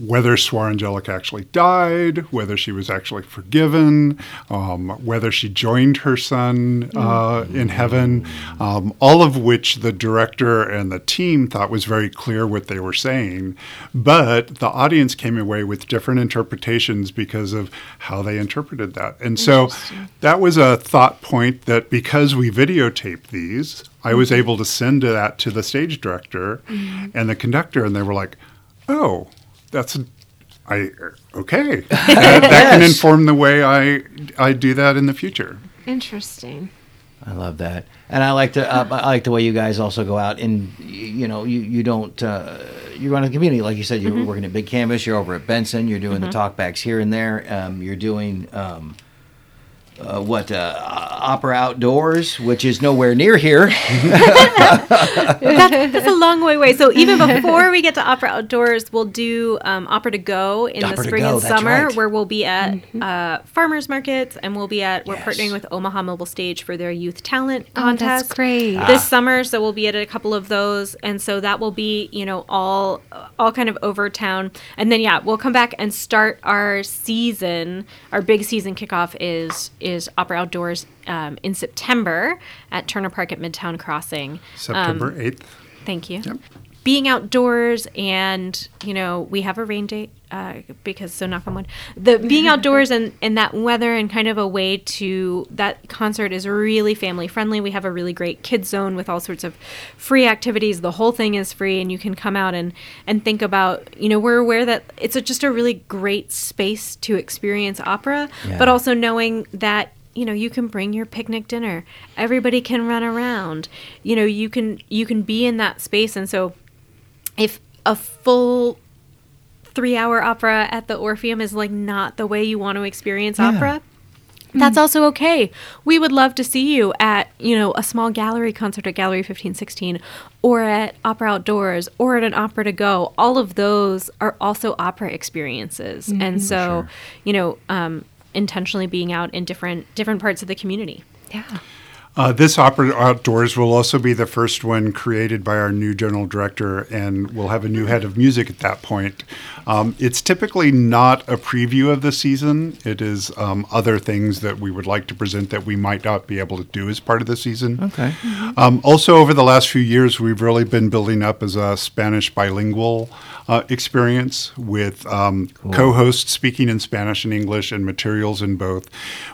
whether Suor Angelica actually died, whether she was actually forgiven, um, whether she joined her son uh, in heaven, um, all of which the director and the team thought was very clear what they were saying. But the audience came away with different interpretations because of how they interpreted that. And so that was a thought point that because we videotaped these, I was able to send that to the stage director and the conductor, and they were like, "Oh, that's I okay. that, that can inform the way I I do that in the future." Interesting. I love that, and I like to uh, I like the way you guys also go out and you know you you don't uh, you run a community like you said you're working at Big Canvas, you're over at Benson, you're doing the talkbacks here and there, um, you're doing. Um, uh, what uh, opera outdoors, which is nowhere near here. that's, that's a long way away. So even before we get to Opera Outdoors, we'll do um, Opera to Go in Opera the spring Go, and summer, right. where we'll be at uh, farmers markets and we'll be at we're Yes. partnering with Omaha Mobile Stage for their youth talent Oh, contest. that's great. This summer, so we'll be at a couple of those, and so that will be you know all all kind of over town, and then yeah, we'll come back and start our season. Our big season kickoff is is Opera Outdoors um, in September at Turner Park at Midtown Crossing. Um, September eighth. Thank you. Being outdoors and, you know, we have a rain date uh, because, so knock on wood, the being outdoors and, and that weather and kind of a way to, that concert is really family friendly. We have a really great kids zone with all sorts of free activities. The whole thing is free and you can come out and, and think about, you know, we're aware that it's a, just a really great space to experience opera, Yeah. but also knowing that you know you can bring your picnic dinner everybody can run around you know you can you can be in that space and so if a full three hour opera at the orpheum is like not the way you want to experience opera that's also okay. We would love to see you at, you know, a small gallery concert at Gallery 1516 or at Opera Outdoors or at an opera to go. All of those are also opera experiences. and so, you know, um, intentionally being out in different different parts of the community. Yeah. Uh, this Opera Outdoors will also be the first one created by our new general director, and we'll have a new head of music at that point. Um, it's typically not a preview of the season. It is um, other things that we would like to present that we might not be able to do as part of the season. Okay. Um, also, over the last few years, we've really been building up as a Spanish bilingual uh, experience with um, co hosts speaking in Spanish and English and materials in both,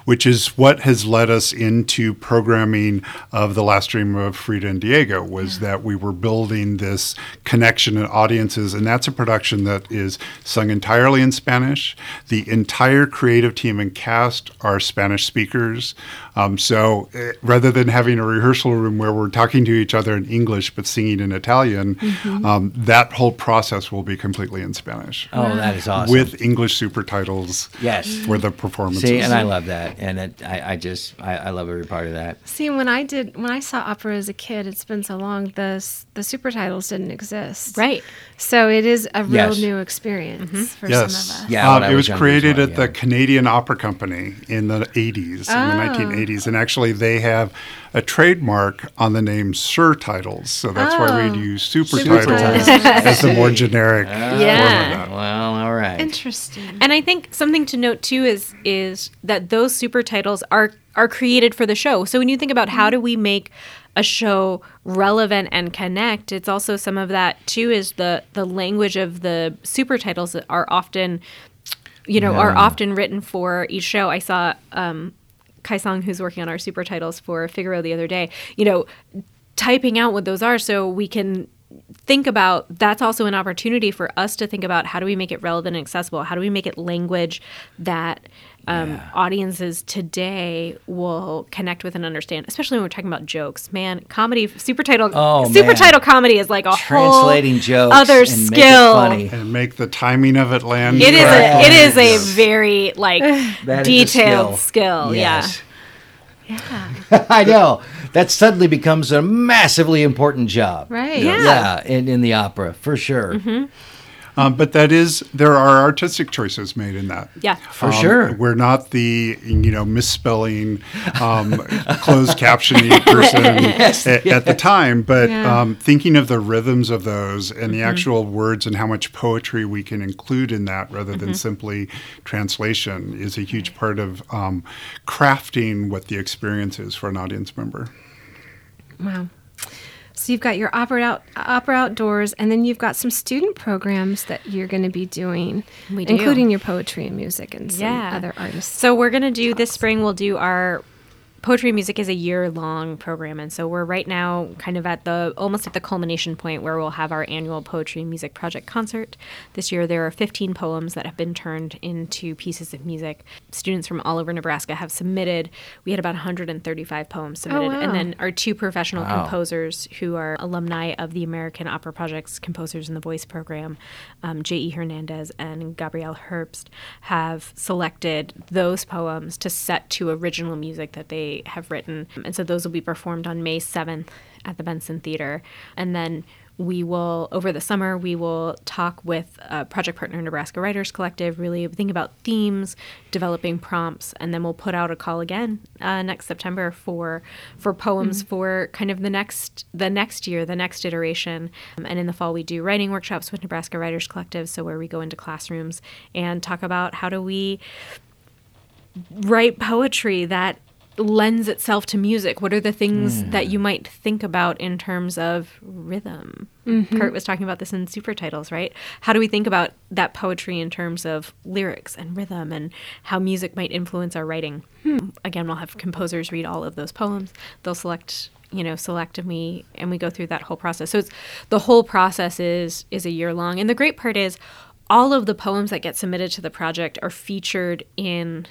which is what has led us into programming of The Last Dream of Frida and Diego, was that we were building this connection and audiences. And that's a production that is sung entirely in Spanish. The entire creative team and cast are Spanish speakers. Um, so eh, rather than having a rehearsal room where we're talking to each other in English but singing in Italian, um, that whole process will be completely in Spanish Oh, that is awesome. with English super titles Yes. for the performances. See, and I love that, and it, I, I just, I, I love every part of that. See, when I did when I saw opera as a kid, it's been so long. The the super titles didn't exist, Right. So it is a real Yes. new experience for Yes. some of us. Yeah, Um, it was was created well, at the. Canadian Opera Company in the 80s, Oh. in the 1980s. And actually, they have a trademark on the name Surtitles. So that's why Oh. we'd use super, Super titles, titles. as the more generic form of Yeah. Well, all right. Interesting. And I think something to note too is is that those super titles are are created for the show. So when you think about how do we make a show relevant and connect, it's also some of that too is the the language of the super titles that are often you know, are often written for each show. I saw um Kai Song, who's working on our super titles for Figaro the other day, you know, typing out what those are so we can think about that's also an opportunity for us to think about how do we make it relevant and accessible? How do we make it language that um, audiences today will connect with and understand especially when we're talking about jokes man comedy super title Oh, super man. title comedy is like a Translating whole jokes other and make it skill funny. And make the timing of it land. It is a, it is a very like That is a detailed skill, Yes. Yeah. I know. That suddenly becomes a massively important job. Right. Yeah. Yeah. in, in the opera, for sure. Um, but that is, there are artistic choices made in that. yeah For sure. We're not the you know misspelling, um, closed captioning person at, at the time, but Yeah. um, thinking of the rhythms of those and Mm-hmm. the actual words and how much poetry we can include in that rather Mm-hmm. than simply translation is a huge part of um, crafting what the experience is for an audience member. Wow. So you've got your opera out, opera outdoors, and then you've got some student programs that you're going to be doing, We do. including your poetry and music and some Yeah. other artists. So we're gonna do this spring. We'll do our poetry and music is a year long program, and so we're right now kind of at the almost at the culmination point where we'll have our annual poetry and music project concert. This year there are 15 poems that have been turned into pieces of music. Students from all over Nebraska have submitted. We had about 135 poems submitted, wow. and then our two professional Wow. composers who are alumni of the American Opera Project's Composers in the Voice program, um, J.E. Hernandez and Gabrielle Herbst, have selected those poems to set to original music that they have written. And so those will be performed on May 7th at the Benson Theater. And then we will, over the summer, we will talk with a project partner, Nebraska Writers Collective, really think about themes, developing prompts, and then we'll put out a call again uh, next September for for poems for kind of the next the next year, the next iteration. Um, and in the fall, we do writing workshops with Nebraska Writers Collective, so where we go into classrooms and talk about how do we write poetry that lends itself to music? What are the things hmm. that you might think about in terms of rhythm? Mm-hmm. Kurt was talking about this in super titles, right? How do we think about that poetry in terms of lyrics and rhythm and how music might influence our writing? Hmm. Again, we'll have composers read all of those poems. They'll select you know select and we and we go through that whole process so it's the whole process is is a year long and the great part is all of the poems that get submitted to the project are featured in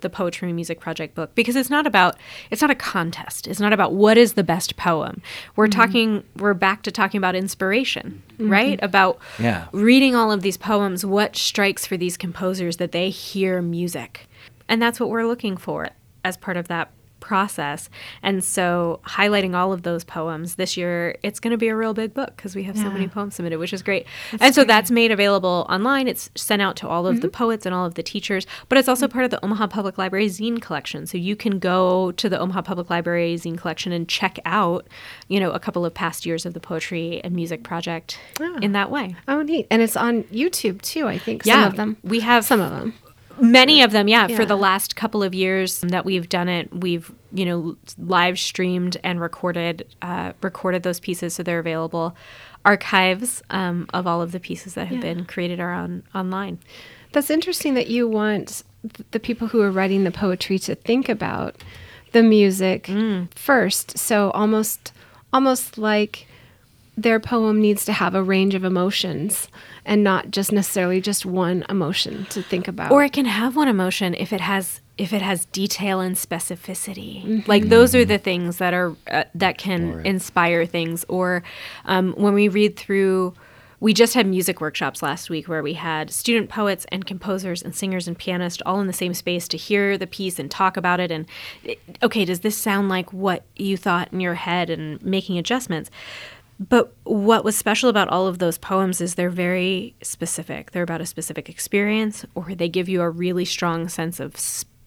the poetry and music project book because it's not about it's not a contest. It's not about what is the best poem. We're mm-hmm. talking we're back to talking about inspiration mm-hmm. right? About Yeah. reading all of these poems what strikes for these composers that they hear music. And that's what we're looking for as part of that process. And so, highlighting all of those poems this year, it's going to be a real big book because we have so many poems submitted, which is great. and so, that's made available online. It's sent out to all of the mm-hmm. poets and all of the teachers, but it's also mm-hmm. part of the Omaha Public Library zine collection. So, you can go to the Omaha Public Library zine collection and check out, you know, a couple of past years of the Poetry and Music Project ah. in that way. Oh, neat. And it's on YouTube too, I think. Some Yeah, of them. we have some of them. Many of them, yeah, For the last couple of years that we've done it, we've you know live streamed and recorded uh, recorded those pieces, so they're available. Archives um, of all of the pieces that have Yeah. been created are on online. That's interesting that you want the people who are writing the poetry to think about the music Mm. first. So almost almost like their poem needs to have a range of emotions and not just necessarily just one emotion to think about. Or it can have one emotion if it has if it has detail and specificity. Like those are the things that are uh, that can inspire things. Or um, when we read through. We just had music workshops last week where we had student poets and composers and singers and pianists all in the same space to hear the piece and talk about it. And okay, does this sound like what you thought in your head and making adjustments? But what was special about all of those poems is they're very specific. They're about a specific experience, or they give you a really strong sense of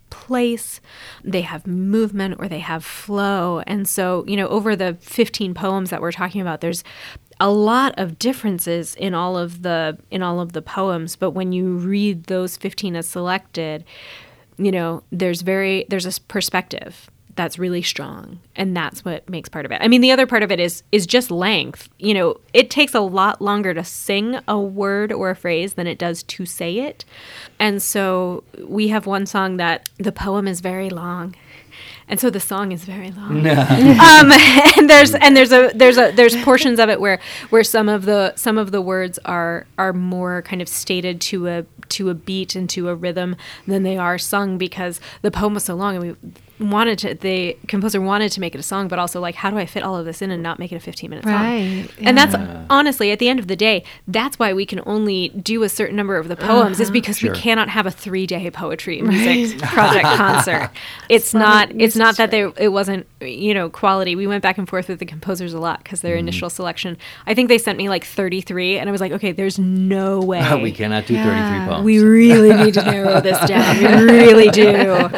place. They have movement or they have flow. And so, you know, over the 15 poems that we're talking about, there's a lot of differences in all of the in all of the poems, but when you read those 15 as selected, you know, there's very there's a perspective that's really strong and that's what makes part of it. I mean, the other part of it is is just length. You know, it takes a lot longer to sing a word or a phrase than it does to say it. And so we have one song that the poem is very long. And so the song is very long. um, and there's and there's a there's a there's portions of it where where some of the some of the words are are more kind of stated to a to a beat and to a rhythm than they are sung because the poem was so long and we wanted to the composer wanted to make it a song but also like how do I fit all of this in and not make it a 15 minute song? Right, and that's honestly at the end of the day that's why we can only do a certain number of the poems is because we cannot have a three day poetry and music project concert. It's not it's not that they it wasn't you know quality. We went back and forth with the composers a lot because their mm-hmm. initial selection. I think they sent me like 33 and I was like okay there's no way. we cannot do 33 poems. we really need to narrow this down. We really do.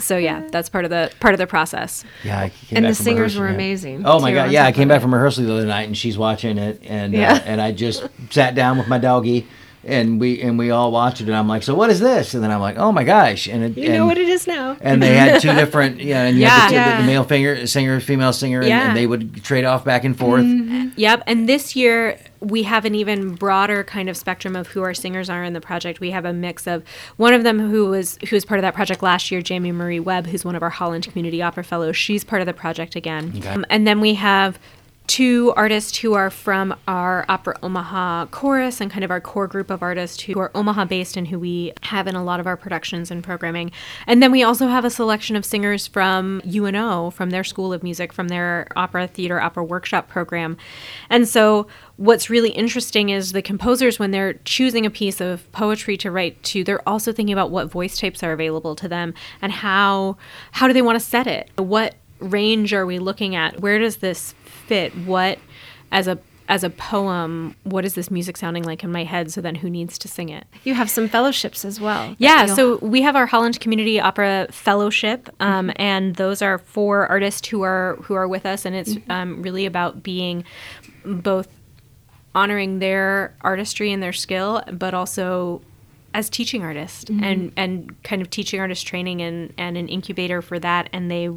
So yeah, that's part of the part of the process. Yeah, I came And back the from singers were amazing, Oh my god, yeah! I came back from rehearsal the other night, and she's watching it, and Yeah. uh, and I just sat down with my doggie, and we and we all watched it, and I'm like, so what is this? And then I'm like, oh my gosh, and it, you and, know what it is now. and they had two different, yeah, and you had the, Yeah. two- the, male finger, singer, female singer, and, Yeah. and they would trade off back and forth. Yep. And this year we have an even broader kind of spectrum of who our singers are in the project. We have a mix of one of them who was who was part of that project last year, Jamie Marie Webb, who's one of our Holland Community Opera Fellows. She's part of the project again. Um, and then we have two artists who are from our Opera Omaha chorus and kind of our core group of artists who are Omaha based and who we have in a lot of our productions and programming. And then we also have a selection of singers from UNO, from their School of Music, from their opera, theater, opera workshop program. And so what's really interesting is the composers when they're choosing a piece of poetry to write to they're also thinking about what voice types are available to them and how how do they want to set it what range are we looking at where does this fit what as a as a poem what is this music sounding like in my head? So then who needs to sing it? You have some fellowships as well. yeah, so we have our Holland Community Opera Fellowship, um, and those are for artists who are who are with us, and it's um, really about being both honoring their artistry and their skill, but also as teaching artists and and kind of teaching artist training and and an incubator for that. And they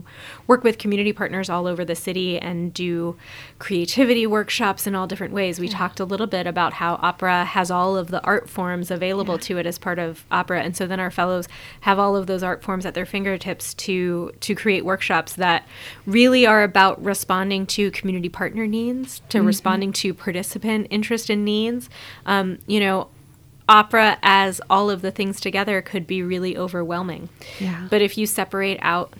work with community partners all over the city and do creativity workshops in all different ways. We talked a little bit about how opera has all of the art forms available to it as part of opera. And so then our fellows have all of those art forms at their fingertips to to create workshops that really are about responding to community partner needs to responding to participant interest and needs. Um, you know opera as all of the things together could be really overwhelming. Yeah. But if you separate out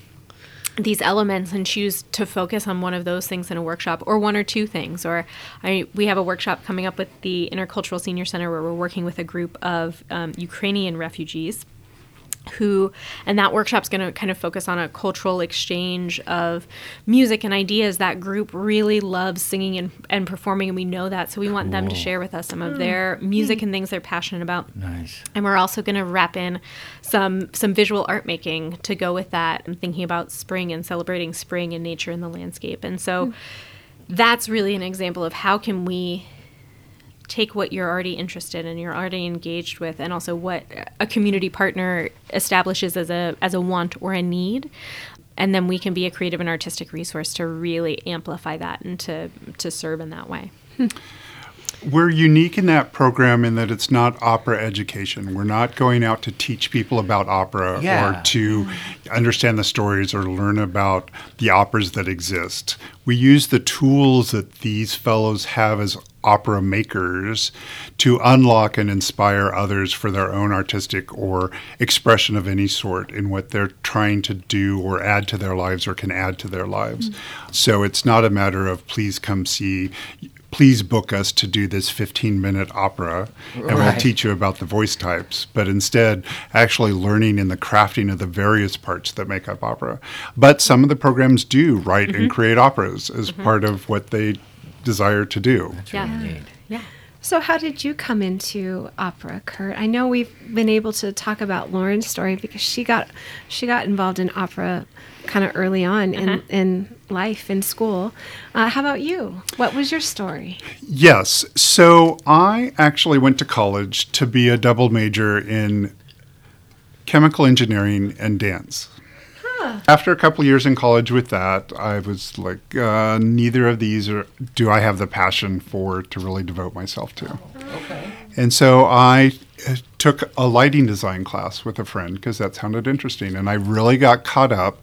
these elements and choose to focus on one of those things in a workshop or one or two things or I, we have a workshop coming up with the intercultural senior center where we're working with a group of um, ukrainian refugees who and that workshop's going to kind of focus on a cultural exchange of music and ideas. That group really loves singing and, and performing and we know that so we want them to share with us some of hmm. their hmm. music and things they're passionate about. Nice. and we're also going to wrap in some some visual art making to go with that and thinking about spring and celebrating spring and nature and the landscape. And so hmm. that's really an example of how can we take what you're already interested in you're already engaged with and also what a community partner establishes as a as a want or a need and then we can be a creative and artistic resource to really amplify that and to to serve in that way We're unique in that program in that it's not opera education. We're not going out to teach people about opera Yeah. or to understand the stories or learn about the operas that exist. We use the tools that these fellows have as opera makers to unlock and inspire others for their own artistic or expression of any sort in what they're trying to do or add to their lives or can add to their lives. Mm-hmm. So it's not a matter of please come see please book us to do this 15 minute opera and we'll teach you about the voice types but instead actually learning in the crafting of the various parts that make up opera. But some of the programs do write and mm-hmm. create operas as mm-hmm. part of what they desire to do yeah Neat. yeah So, how did you come into opera, Kurt? I know we've been able to talk about Lauren's story because she got she got involved in opera kind of early on in, in life in school. Uh, how about you? What was your story? Yes. So I actually went to college to be a double major in chemical engineering and dance. After a couple years in college with that, I was like, uh, neither of these are, do I have the passion for to really devote myself to. And so I uh, took a lighting design class with a friend because that sounded interesting. And I really got caught up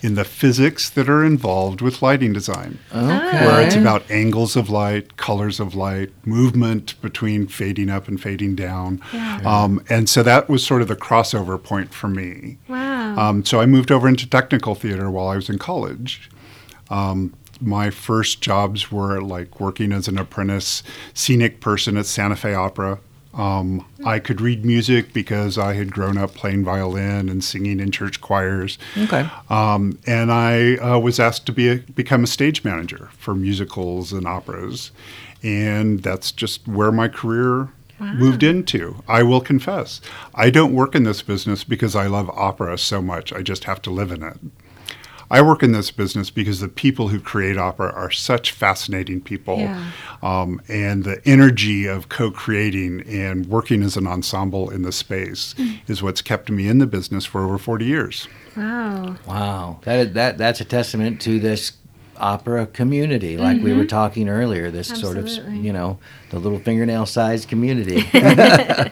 in the physics that are involved with lighting design Okay. where it's about angles of light, colors of light, movement between fading up and fading down. Um, and so that was sort of the crossover point for me. Wow. Um, so I moved over into technical theater while I was in college. Um, my first jobs were like working as an apprentice scenic person at Santa Fe Opera. Um, I could read music because I had grown up playing violin and singing in church choirs. Okay. Um, and I uh, was asked to be a, become a stage manager for musicals and operas, and that's just where my career moved into. I will confess, I don't work in this business because I love opera so much. I just have to live in it. I work in this business because the people who create opera are such fascinating people. Yeah. Um, and the energy of co creating and working as an ensemble in the space is what's kept me in the business for over 40 years. wow. Wow, that is, that that's a testament to this opera community, like we were talking earlier. This sort of you know the little fingernail sized community.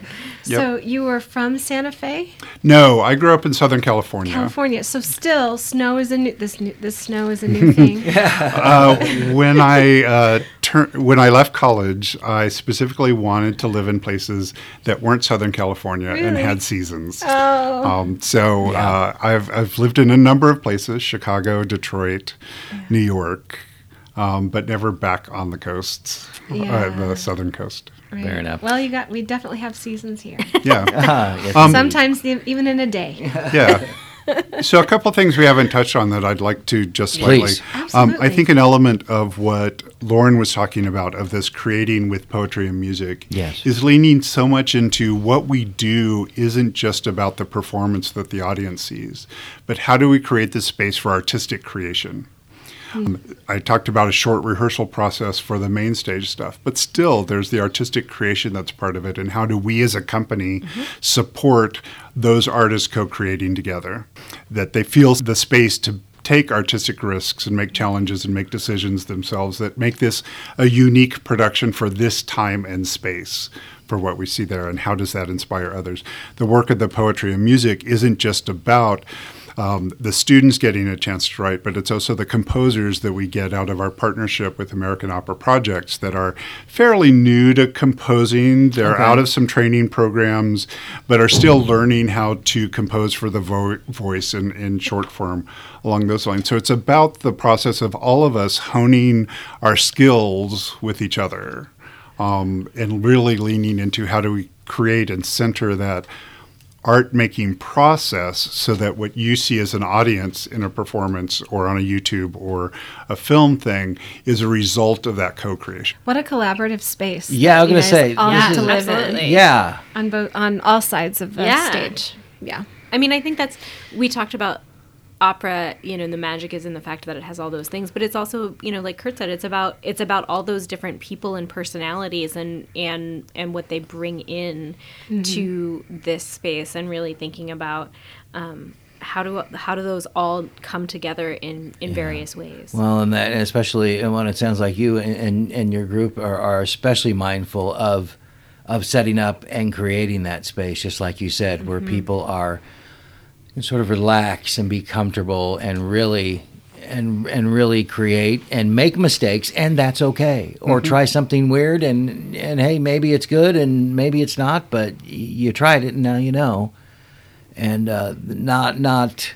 So you were from Santa Fe, No, I grew up in Southern California. California. So still, snow is a new this new, this snow is a new thing. Uh, when I uh, tur- when I left college, I specifically wanted to live in places that weren't Southern California and had seasons. Oh. Um, so uh, I've I've lived in a number of places: Chicago, Detroit, New York, um, but never back on the coasts, Yeah. uh, the southern coast. Right. Fair enough. Well, you got we definitely have seasons here. Yeah. Ah, yes, Um. Sometimes even in a day. yeah. So a couple things we haven't touched on that I'd like to just slightly. Um, I think an element of what Lauren was talking about of this creating with poetry and music Yes. is leaning so much into what we do isn't just about the performance that the audience sees, but how do we create this space for artistic creation? Um, I talked about a short rehearsal process for the main stage stuff, but still there's the artistic creation that's part of it. And how do we as a company support those artists co creating together? That they feel the space to take artistic risks and make challenges and make decisions themselves that make this a unique production for this time and space for what we see there and how does that inspire others the work of the poetry and music isn't just about um, the students getting a chance to write, but it's also the composers that we get out of our partnership with American Opera Projects that are fairly new to composing. They're Okay. out of some training programs, but are still learning how to compose for the vo- voice in, in short form along those lines. So it's about the process of all of us honing our skills with each other um, and really leaning into how do we create and center that art making process so that what you see as an audience in a performance or on a YouTube or a film thing is a result of that co-creation. What a collaborative space. Yeah, I was gonna say, all this have to live in Yeah. on both on all sides of the Yeah. stage. Yeah. I mean, I think that's we talked about opera, you know, the magic is in the fact that it has all those things, but it's also, you know, like Kurt said, it's about it's about all those different people and personalities and and and what they bring in to this space and really thinking about um, how do how do those all come together in in various ways. Well, and that, especially and when it sounds like you and, and, and your group are, are especially mindful of of setting up and creating that space, just like you said, where people are can sort of relax and be comfortable and really and and really create and make mistakes and that's okay. Or try something weird and and hey maybe it's good and maybe it's not but you tried it and now you know. And uh, not not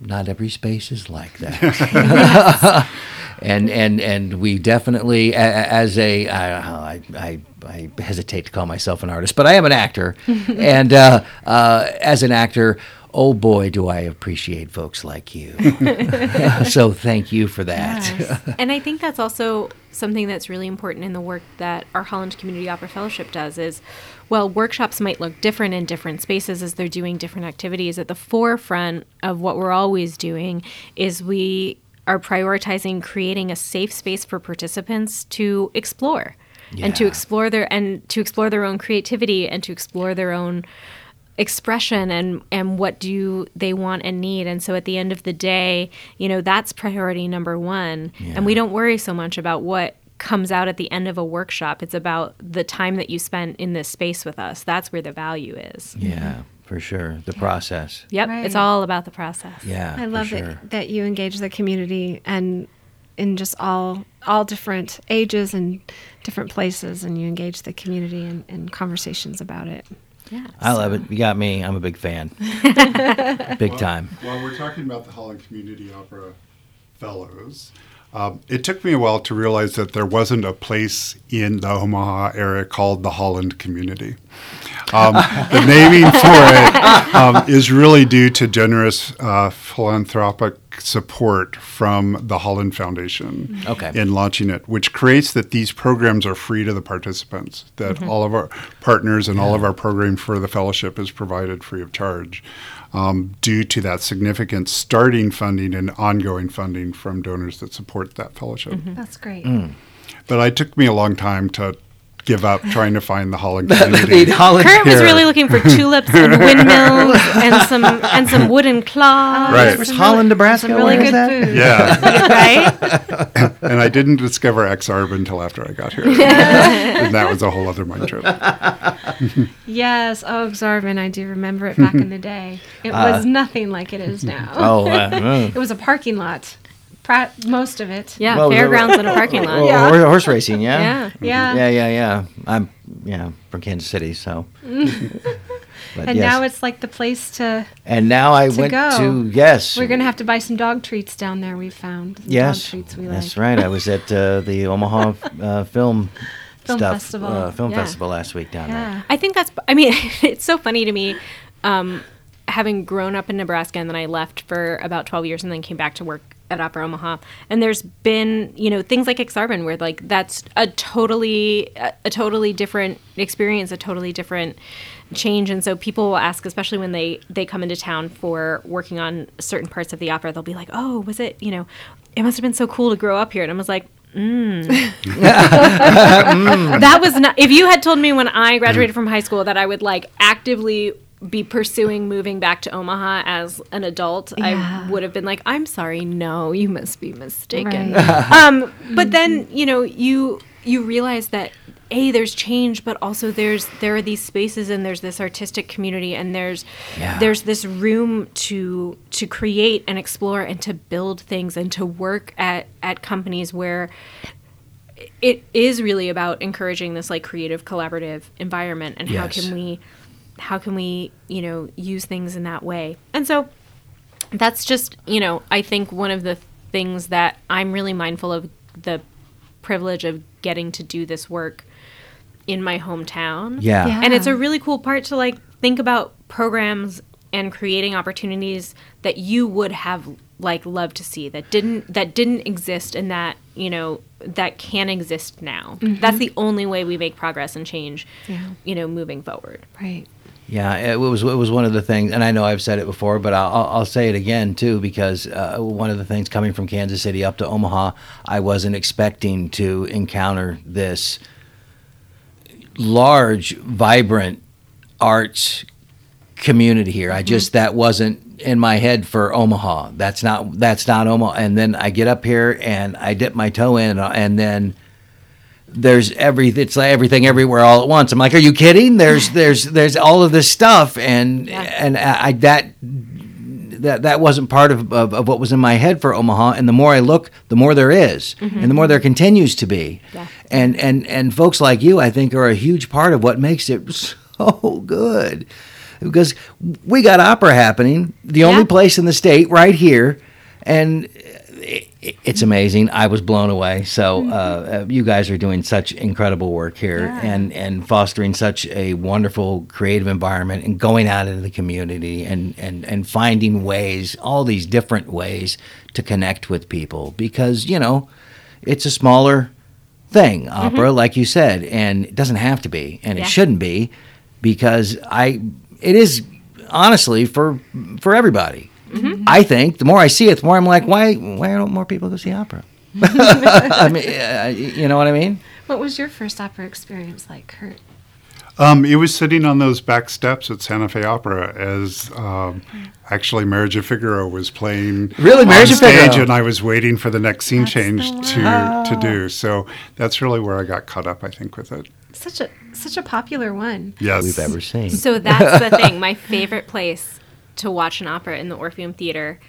not every space is like that. And and and we definitely as a I, I I hesitate to call myself an artist, but I am an actor, and uh, uh, as an actor, oh boy, do I appreciate folks like you. so thank you for that. and I think that's also something that's really important in the work that our Holland Community Opera Fellowship does is well workshops might look different in different spaces as they're doing different activities at the forefront of what we're always doing is we are prioritizing creating a safe space for participants to explore and to explore their and to explore their own creativity and to explore their own expression and and what do they want and need and so at the end of the day you know that's priority number one and we don't worry so much about what comes out at the end of a workshop it's about the time that you spent in this space with us that's where the value is yeah, for sure. The process. yep Right. it's all about the process Yeah, I for love sure. it that you engage the community and in just all all different ages and different places and you engage the community in, in conversations about it. Yeah I love it. You got me. I'm a big fan. big time. While we're talking about the Holland Community Opera Fellows, um, it took me a while to realize that there wasn't a place in the Omaha area called the Holland Community. Um, the naming for it um, is really due to generous uh, philanthropic support from the Holland Foundation Okay. in launching it, which creates that these programs are free to the participants, that all of our partners and all of our programming for the fellowship is provided free of charge um, due to that significant starting funding and ongoing funding from donors that support that fellowship. That's great. But it took me a long time to give up trying to find the Holland community. The Holland Kurt was here. really looking for tulips and windmills and some and some wooden claws. Right. Where's Holland, Nebraska? Some really good that? food. yeah, Right? and I didn't discover Aksarben until after I got here. and that was a whole other mind trip. Yes. Oh, Aksarben, I do remember it back in the day. It was nothing like it is now. Oh, uh, uh, It was a parking lot. Pra- most of it. Yeah, Well, fairgrounds in a parking lot. Yeah. horse, horse racing, yeah? Yeah. Yeah. Yeah, yeah, yeah. I'm yeah from Kansas City, so. But And yes. now it's like the place to. and now I to went go. to yes. We're gonna have to buy some dog treats down there. We found some yes, dog treats we that's like. right. I was at uh, the Omaha uh, film Film stuff festival. Uh, film Yeah. festival last week down there. I think that's. I mean, it's so funny to me, um, having grown up in Nebraska and then I left for about twelve years and then came back to work at Opera Omaha. And there's been, you know, things like Aksarben where like that's a totally, a, a totally different experience, a totally different change. And so people will ask, especially when they they come into town for working on certain parts of the opera, they'll be like, "Oh, was it? You know, it must have been so cool to grow up here." And I was like. Mm. Mm. that was not if you had told me when i graduated mm. from high school that i would like actively be pursuing moving back to omaha as an adult i would have been like i'm sorry no you must be mistaken Right. um, but then you know you you realize that a there's change but also there's there are these spaces and there's this artistic community and there's Yeah. there's this room to to create and explore and to build things and to work at at companies where it is really about encouraging this like creative collaborative environment and how can we how can we you know use things in that way and so that's just you know i think one of the things that i'm really mindful of the privilege of getting to do this work in my hometown Yeah. Yeah. and it's a really cool part to like think about programs and creating opportunities that you would have like loved to see that didn't that didn't exist and that you know that can exist now mm-hmm. that's the only way we make progress and change Yeah. you know moving forward Right. Yeah, it was it was one of the things, and I know I've said it before, but I'll, I'll- say it again too because uh, one of the things coming from Kansas City up to Omaha, I wasn't expecting to encounter this large, vibrant arts community here. I just that wasn't in my head for Omaha. That's not that's not Omaha. And then I get up here and I dip my toe in, and then there's every it's like everything everywhere all at once. I'm like, are you kidding? There's there's there's all of this stuff, and and I, I that that that wasn't part of, of of what was in my head for Omaha. And the more I look, the more there is, mm-hmm. and the more there mm-hmm. continues to be. Yeah. And and and folks like you, I think, are a huge part of what makes it so good. Because we got opera happening, the only place in the state right here, and it's amazing. I was blown away. So uh, uh, you guys are doing such incredible work here, and and fostering such a wonderful creative environment, and going out into the community, and and and finding ways, all these different ways to connect with people. Because you know, it's a smaller thing, opera, like you said, and it doesn't have to be, and Yeah. it shouldn't be, because I it is honestly for for everybody. I think the more I see it, the more I'm like, why why don't more people go see opera? I mean, uh, you know what I mean? What was your first opera experience like, Kurt? Um, it was sitting on those back steps at Santa Fe Opera as um, actually Marriage of Figaro was playing Really? on Marriage of stage, Figaro? and I was waiting for the next scene That's change to to do. So that's really where I got caught up, I think, with it. Such a such a popular one. Yes, We've ever seen. So that's the thing. My favorite place to watch an opera in the Orpheum Theater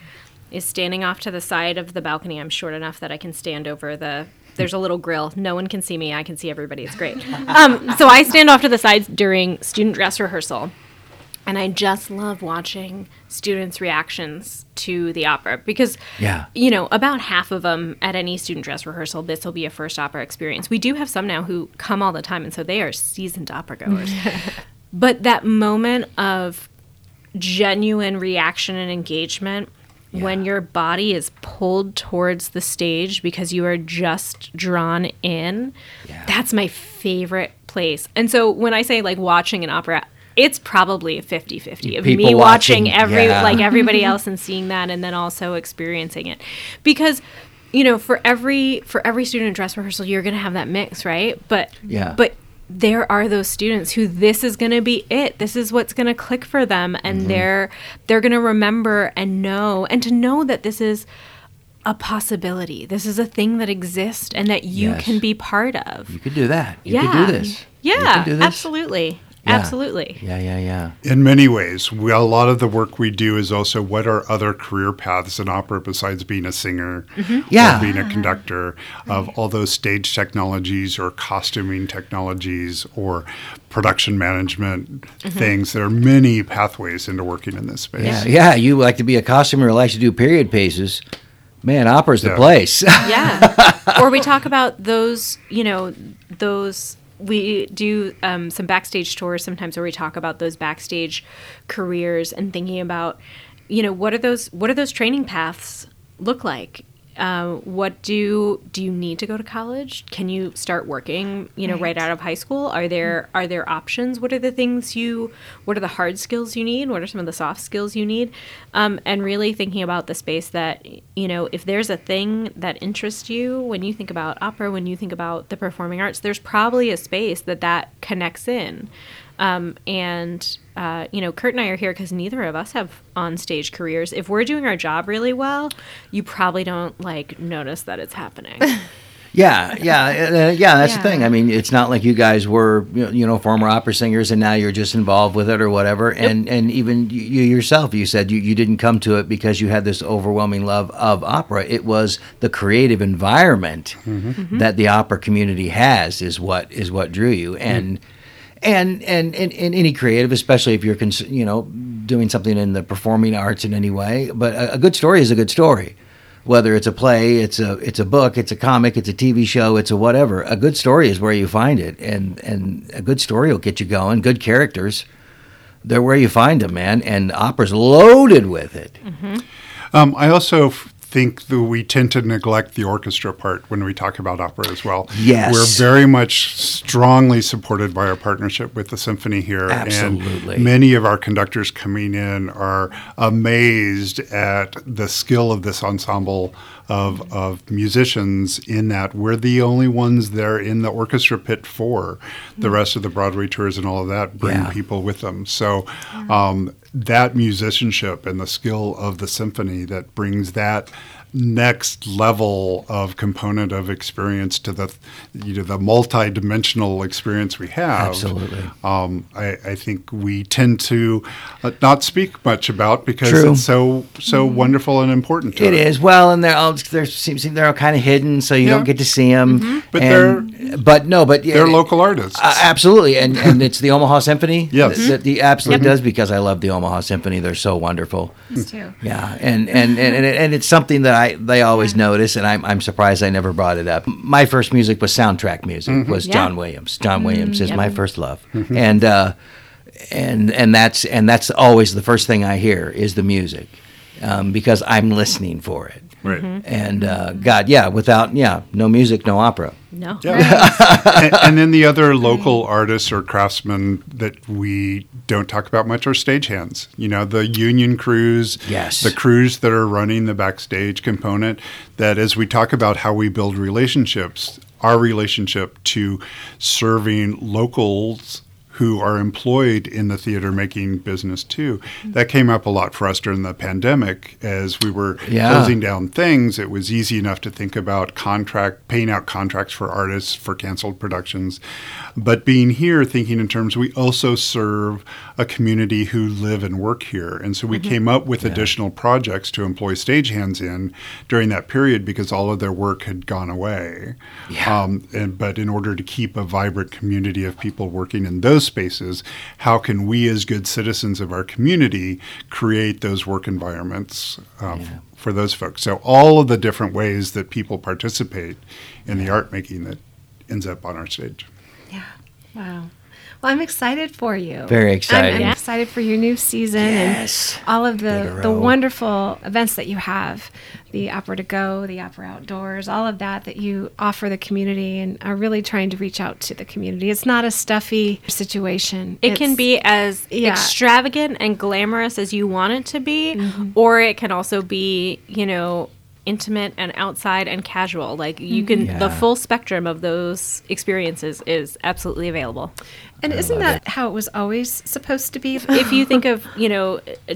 is standing off to the side of the balcony. I'm short enough that I can stand over the. There's a little grill. No one can see me. I can see everybody. It's great. Um, so I stand off to the sides during student dress rehearsal. And I just love watching students' reactions to the opera because, Yeah. you know, about half of them at any student dress rehearsal, this will be a first opera experience. We do have some now who come all the time, and so they are seasoned opera goers. but that moment of genuine reaction and engagement when your body is pulled towards the stage because you are just drawn in that's my favorite place. And so when i say like watching an opera it's probably a 50-50 of People me watching, watching, every yeah. like everybody else and seeing that and then also experiencing it. Because you know for every for every student dress rehearsal you're gonna have that mix right? But Yeah. but there are those students who this is going to be it this is what's going to click for them and Mm-hmm. they're they're going to remember and know and to know that this is a possibility this is a thing that exists and that you Yes. can be part of You could do that. You yeah could do this. You yeah do this. absolutely Yeah. absolutely Yeah, yeah, yeah. In many ways, we, a lot of the work we do is also what are other career paths in opera besides being a singer mm-hmm. Yeah. or being a mm-hmm. conductor of all those stage technologies or costuming technologies or production management mm-hmm. things. There are many pathways into working in this space. Yeah, yeah. You like to be a costumer who likes to do period pieces. Man, opera's the Yeah. place. yeah or we talk about those you know those we do um, some backstage tours sometimes where we talk about those backstage careers and thinking about you know what are those what are those training paths look like uh, what do do you need to go to college? Can you start working you know right, out of high school? Are there are there options? What are the things you what are the hard skills you need? What are some of the soft skills you need? Um, and really thinking about the space that you know if there's a thing that interests you when you think about opera when you think about the performing arts there's probably a space that that connects in um, and uh, you know, Kurt and I are here because neither of us have on-stage careers. If we're doing our job really well, you probably don't like notice that it's happening. Yeah, yeah, uh, yeah. That's the thing. I mean, it's not like you guys were, you know, former opera singers, and now you're just involved with it or whatever. And and even you you yourself, you said you, you didn't come to it because you had this overwhelming love of opera. It was the creative environment that the opera community has is what is what drew you. And and and and, and any creative, especially if you're, cons- you know, doing something in the performing arts in any way. But a, a good story is a good story whether it's a play, it's a it's a book, it's a comic, it's a TV show, it's a whatever. A good story is where you find it, and and a good story will get you going. Good characters, they're where you find them, man. And opera's loaded with it. Um, I also think that we tend to neglect the orchestra part when we talk about opera as well. Yes. We're very much strongly supported by our partnership with the symphony here. Absolutely. And many of our conductors coming in are amazed at the skill of this ensemble of, of musicians in that we're the only ones there in the orchestra pit for. The rest of the Broadway tours and all of that bring Yeah. people with them. So um, that musicianship and the skill of the symphony that brings that next level of component of experience to the you know the multi-dimensional experience we have Absolutely. um, I, I think we tend to uh, not speak much about because True. it's so so wonderful and important to It us. is well, and they're all they're seems they're all kind of hidden, so you Yeah. don't get to see them. But they're but no, but yeah, they're local artists Uh, absolutely, and and it's the Omaha Symphony. Yes. that the absolutely does because I love the Omaha Symphony. They're so wonderful. Us too. Yeah, and and and, and, and it's something that I they always notice, and I'm I'm surprised I never brought it up. My first music was soundtrack music. Was Yeah. John Williams. John Williams is yep. my first love, and uh, and and that's and that's always the first thing I hear is the music, um, because I'm listening for it. Right And uh, God, yeah, without yeah, no music, no opera. No. and, and then the other local artists or craftsmen that we don't talk about much are stagehands. You know, the union crews, Yes. the crews that are running the backstage component. That as we talk about how we build relationships, our relationship to serving locals who are employed in the theater making business too. That came up a lot for us during the pandemic as we were Yeah. closing down things. It was easy enough to think about contract paying out contracts for artists for canceled productions. But being here, thinking in terms, we also serve a community who live and work here. And so we came up with additional projects to employ stagehands in during that period because all of their work had gone away. Yeah. Um, and, but in order to keep a vibrant community of people working in those spaces, how can we, as good citizens of our community, create those work environments uh, f- for those folks? So, all of the different ways that people participate in the art making that ends up on our stage. Yeah. Wow. Well, I'm excited for you. Very I'm, excited. I'm excited for your new season Yes. and all of the, the wonderful events that you have the Opera to Go, the Opera Outdoors, all of that that you offer the community and are really trying to reach out to the community. It's not a stuffy situation. It can be as Yeah. extravagant and glamorous as you want it to be, Mm-hmm. or it can also be, you know, intimate and outside and casual. Like you can, Yeah. the full spectrum of those experiences is absolutely available. And isn't that how it was always supposed to be? if you think of you know uh,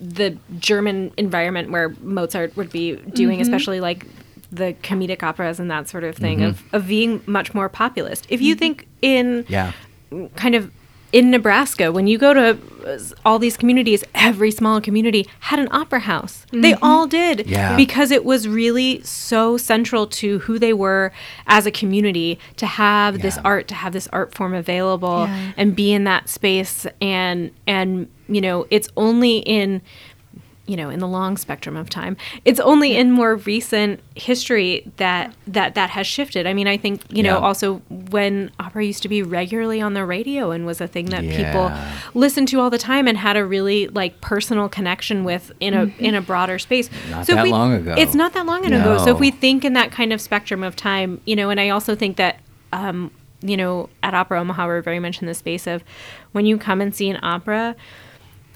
the German environment where Mozart would be doing, mm-hmm. especially like the comedic operas and that sort of thing, of, of being much more populist. If you mm-hmm. think in Yeah. kind of in Nebraska, when you go to uh, all these communities, every small community had an opera house. They all did Yeah. because it was really so central to who they were as a community to have this art, to have this art form available Yeah. and be in that space and and you know, it's only in you know in the long spectrum of time. It's only in more recent history that that that has shifted. I mean i think you know Yeah. also when opera used to be regularly on the radio and was a thing that Yeah. people listened to all the time and had a really like personal connection with in a in a broader space. Not if that long ago. it's not that long ago. So if we think in that kind of spectrum of time you know and i also think that um you know at opera omaha we're very much in the space of when you come and see an opera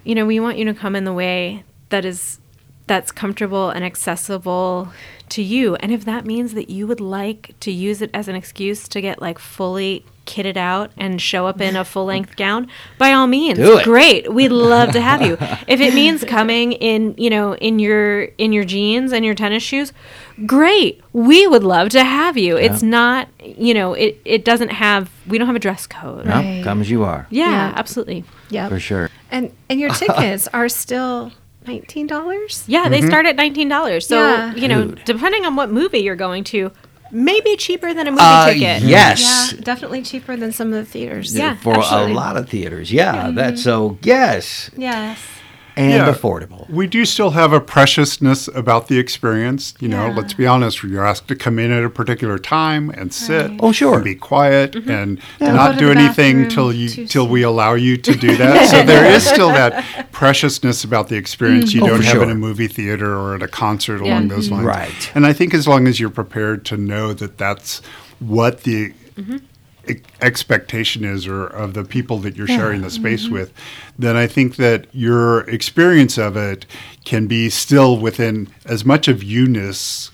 you know, we want you to come in the way that is that's comfortable and accessible to you. And if that means that you would like to use it as an excuse to get like fully kitted out and show up in a full-length gown, by all means, Do it. great. We'd love to have you. if it means coming in, you know, in your in your jeans and your tennis shoes, great. We would love to have you. It's not, you know, it it doesn't have we don't have a dress code. No, Right. come as you are, Yeah, Yeah. absolutely. Yeah, for sure. And and your tickets are still nineteen dollars. Yeah, they start at nineteen dollars. So Yeah. you know, Dude. depending on what movie you're going to, maybe cheaper than a movie Uh, ticket. yes. Yeah, definitely cheaper than some of the theaters. Yeah, for absolutely. a lot of theaters. Yeah, that's so. Yes, Yes. And Yeah. affordable. We do still have a preciousness about the experience. You know, let's be honest. You're asked to come in at a particular time and sit. Oh, sure. And be quiet and Don't go not do anything till you till we allow you to do that. so there is still that preciousness about the experience you mm-hmm. Oh, don't for have in a movie theater or at a concert Yeah. along those lines. Right. And I think as long as you're prepared to know that that's what the e- expectation is or of the people that you're sharing the space Mm-hmm. with, then I think that your experience of it can be still within as much of you-ness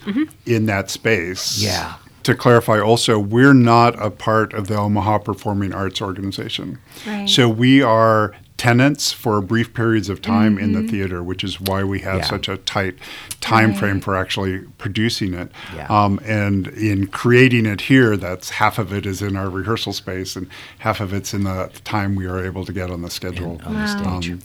in that space. Yeah. To clarify also, we're not a part of the Omaha Performing Arts Organization. Right. So we are tenants for brief periods of time in the theater, which is why we have Yeah. such a tight time frame for actually producing it. Yeah. Um, and in creating it here, that's half of it is in our rehearsal space, and half of it's in the time we are able to get on the schedule. on the stage. Um,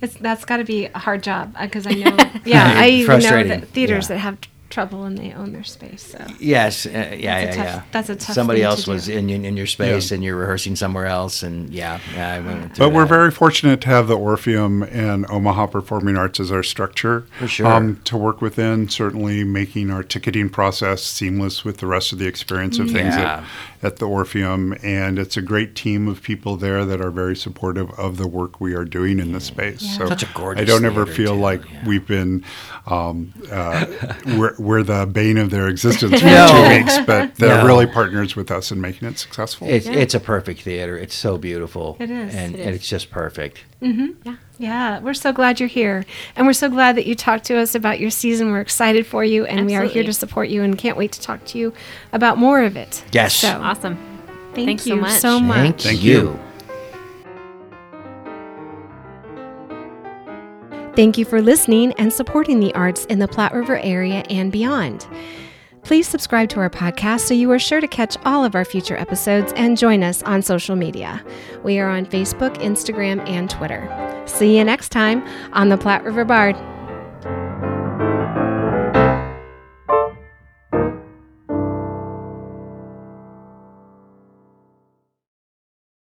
It's that's got to be a hard job because I know. Yeah, I even know Frustrating, that theaters yeah. that have trouble and they own their space. So Yes, uh, yeah, That's a yeah, tough- yeah. that's a tough Somebody thing to else do. was in in your space, Yeah. and you're rehearsing somewhere else, and yeah, yeah. I went through But we're very fortunate to have the Orpheum and Omaha Performing Arts as our structure For sure. um, to work within. Certainly making our ticketing process seamless with the rest of the experience of things Yeah. at, at the Orpheum. And it's a great team of people there that are very supportive of the work we are doing in the space. So Such a gorgeous I don't ever feel too, like yeah. we've been um, uh, we're, we're the bane of their existence for No. two weeks, but they're No. really partners with us in making it successful. It's it's a perfect theater. It's so beautiful. It is. and, It and it's just perfect. Mm-hmm. yeah, Yeah. we're so glad you're here, and we're so glad that you talked to us about your season. We're excited for you, and we are here to support you, and can't wait to talk to you about more of it. Yes. So Awesome. thank Thanks you so much. so much. Thank, Thank you. you. Thank you for listening and supporting the arts in the Platte River area and beyond. Please subscribe to our podcast so you are sure to catch all of our future episodes and join us on social media. We are on Facebook, Instagram, and Twitter. See you next time on the Platte River Bard.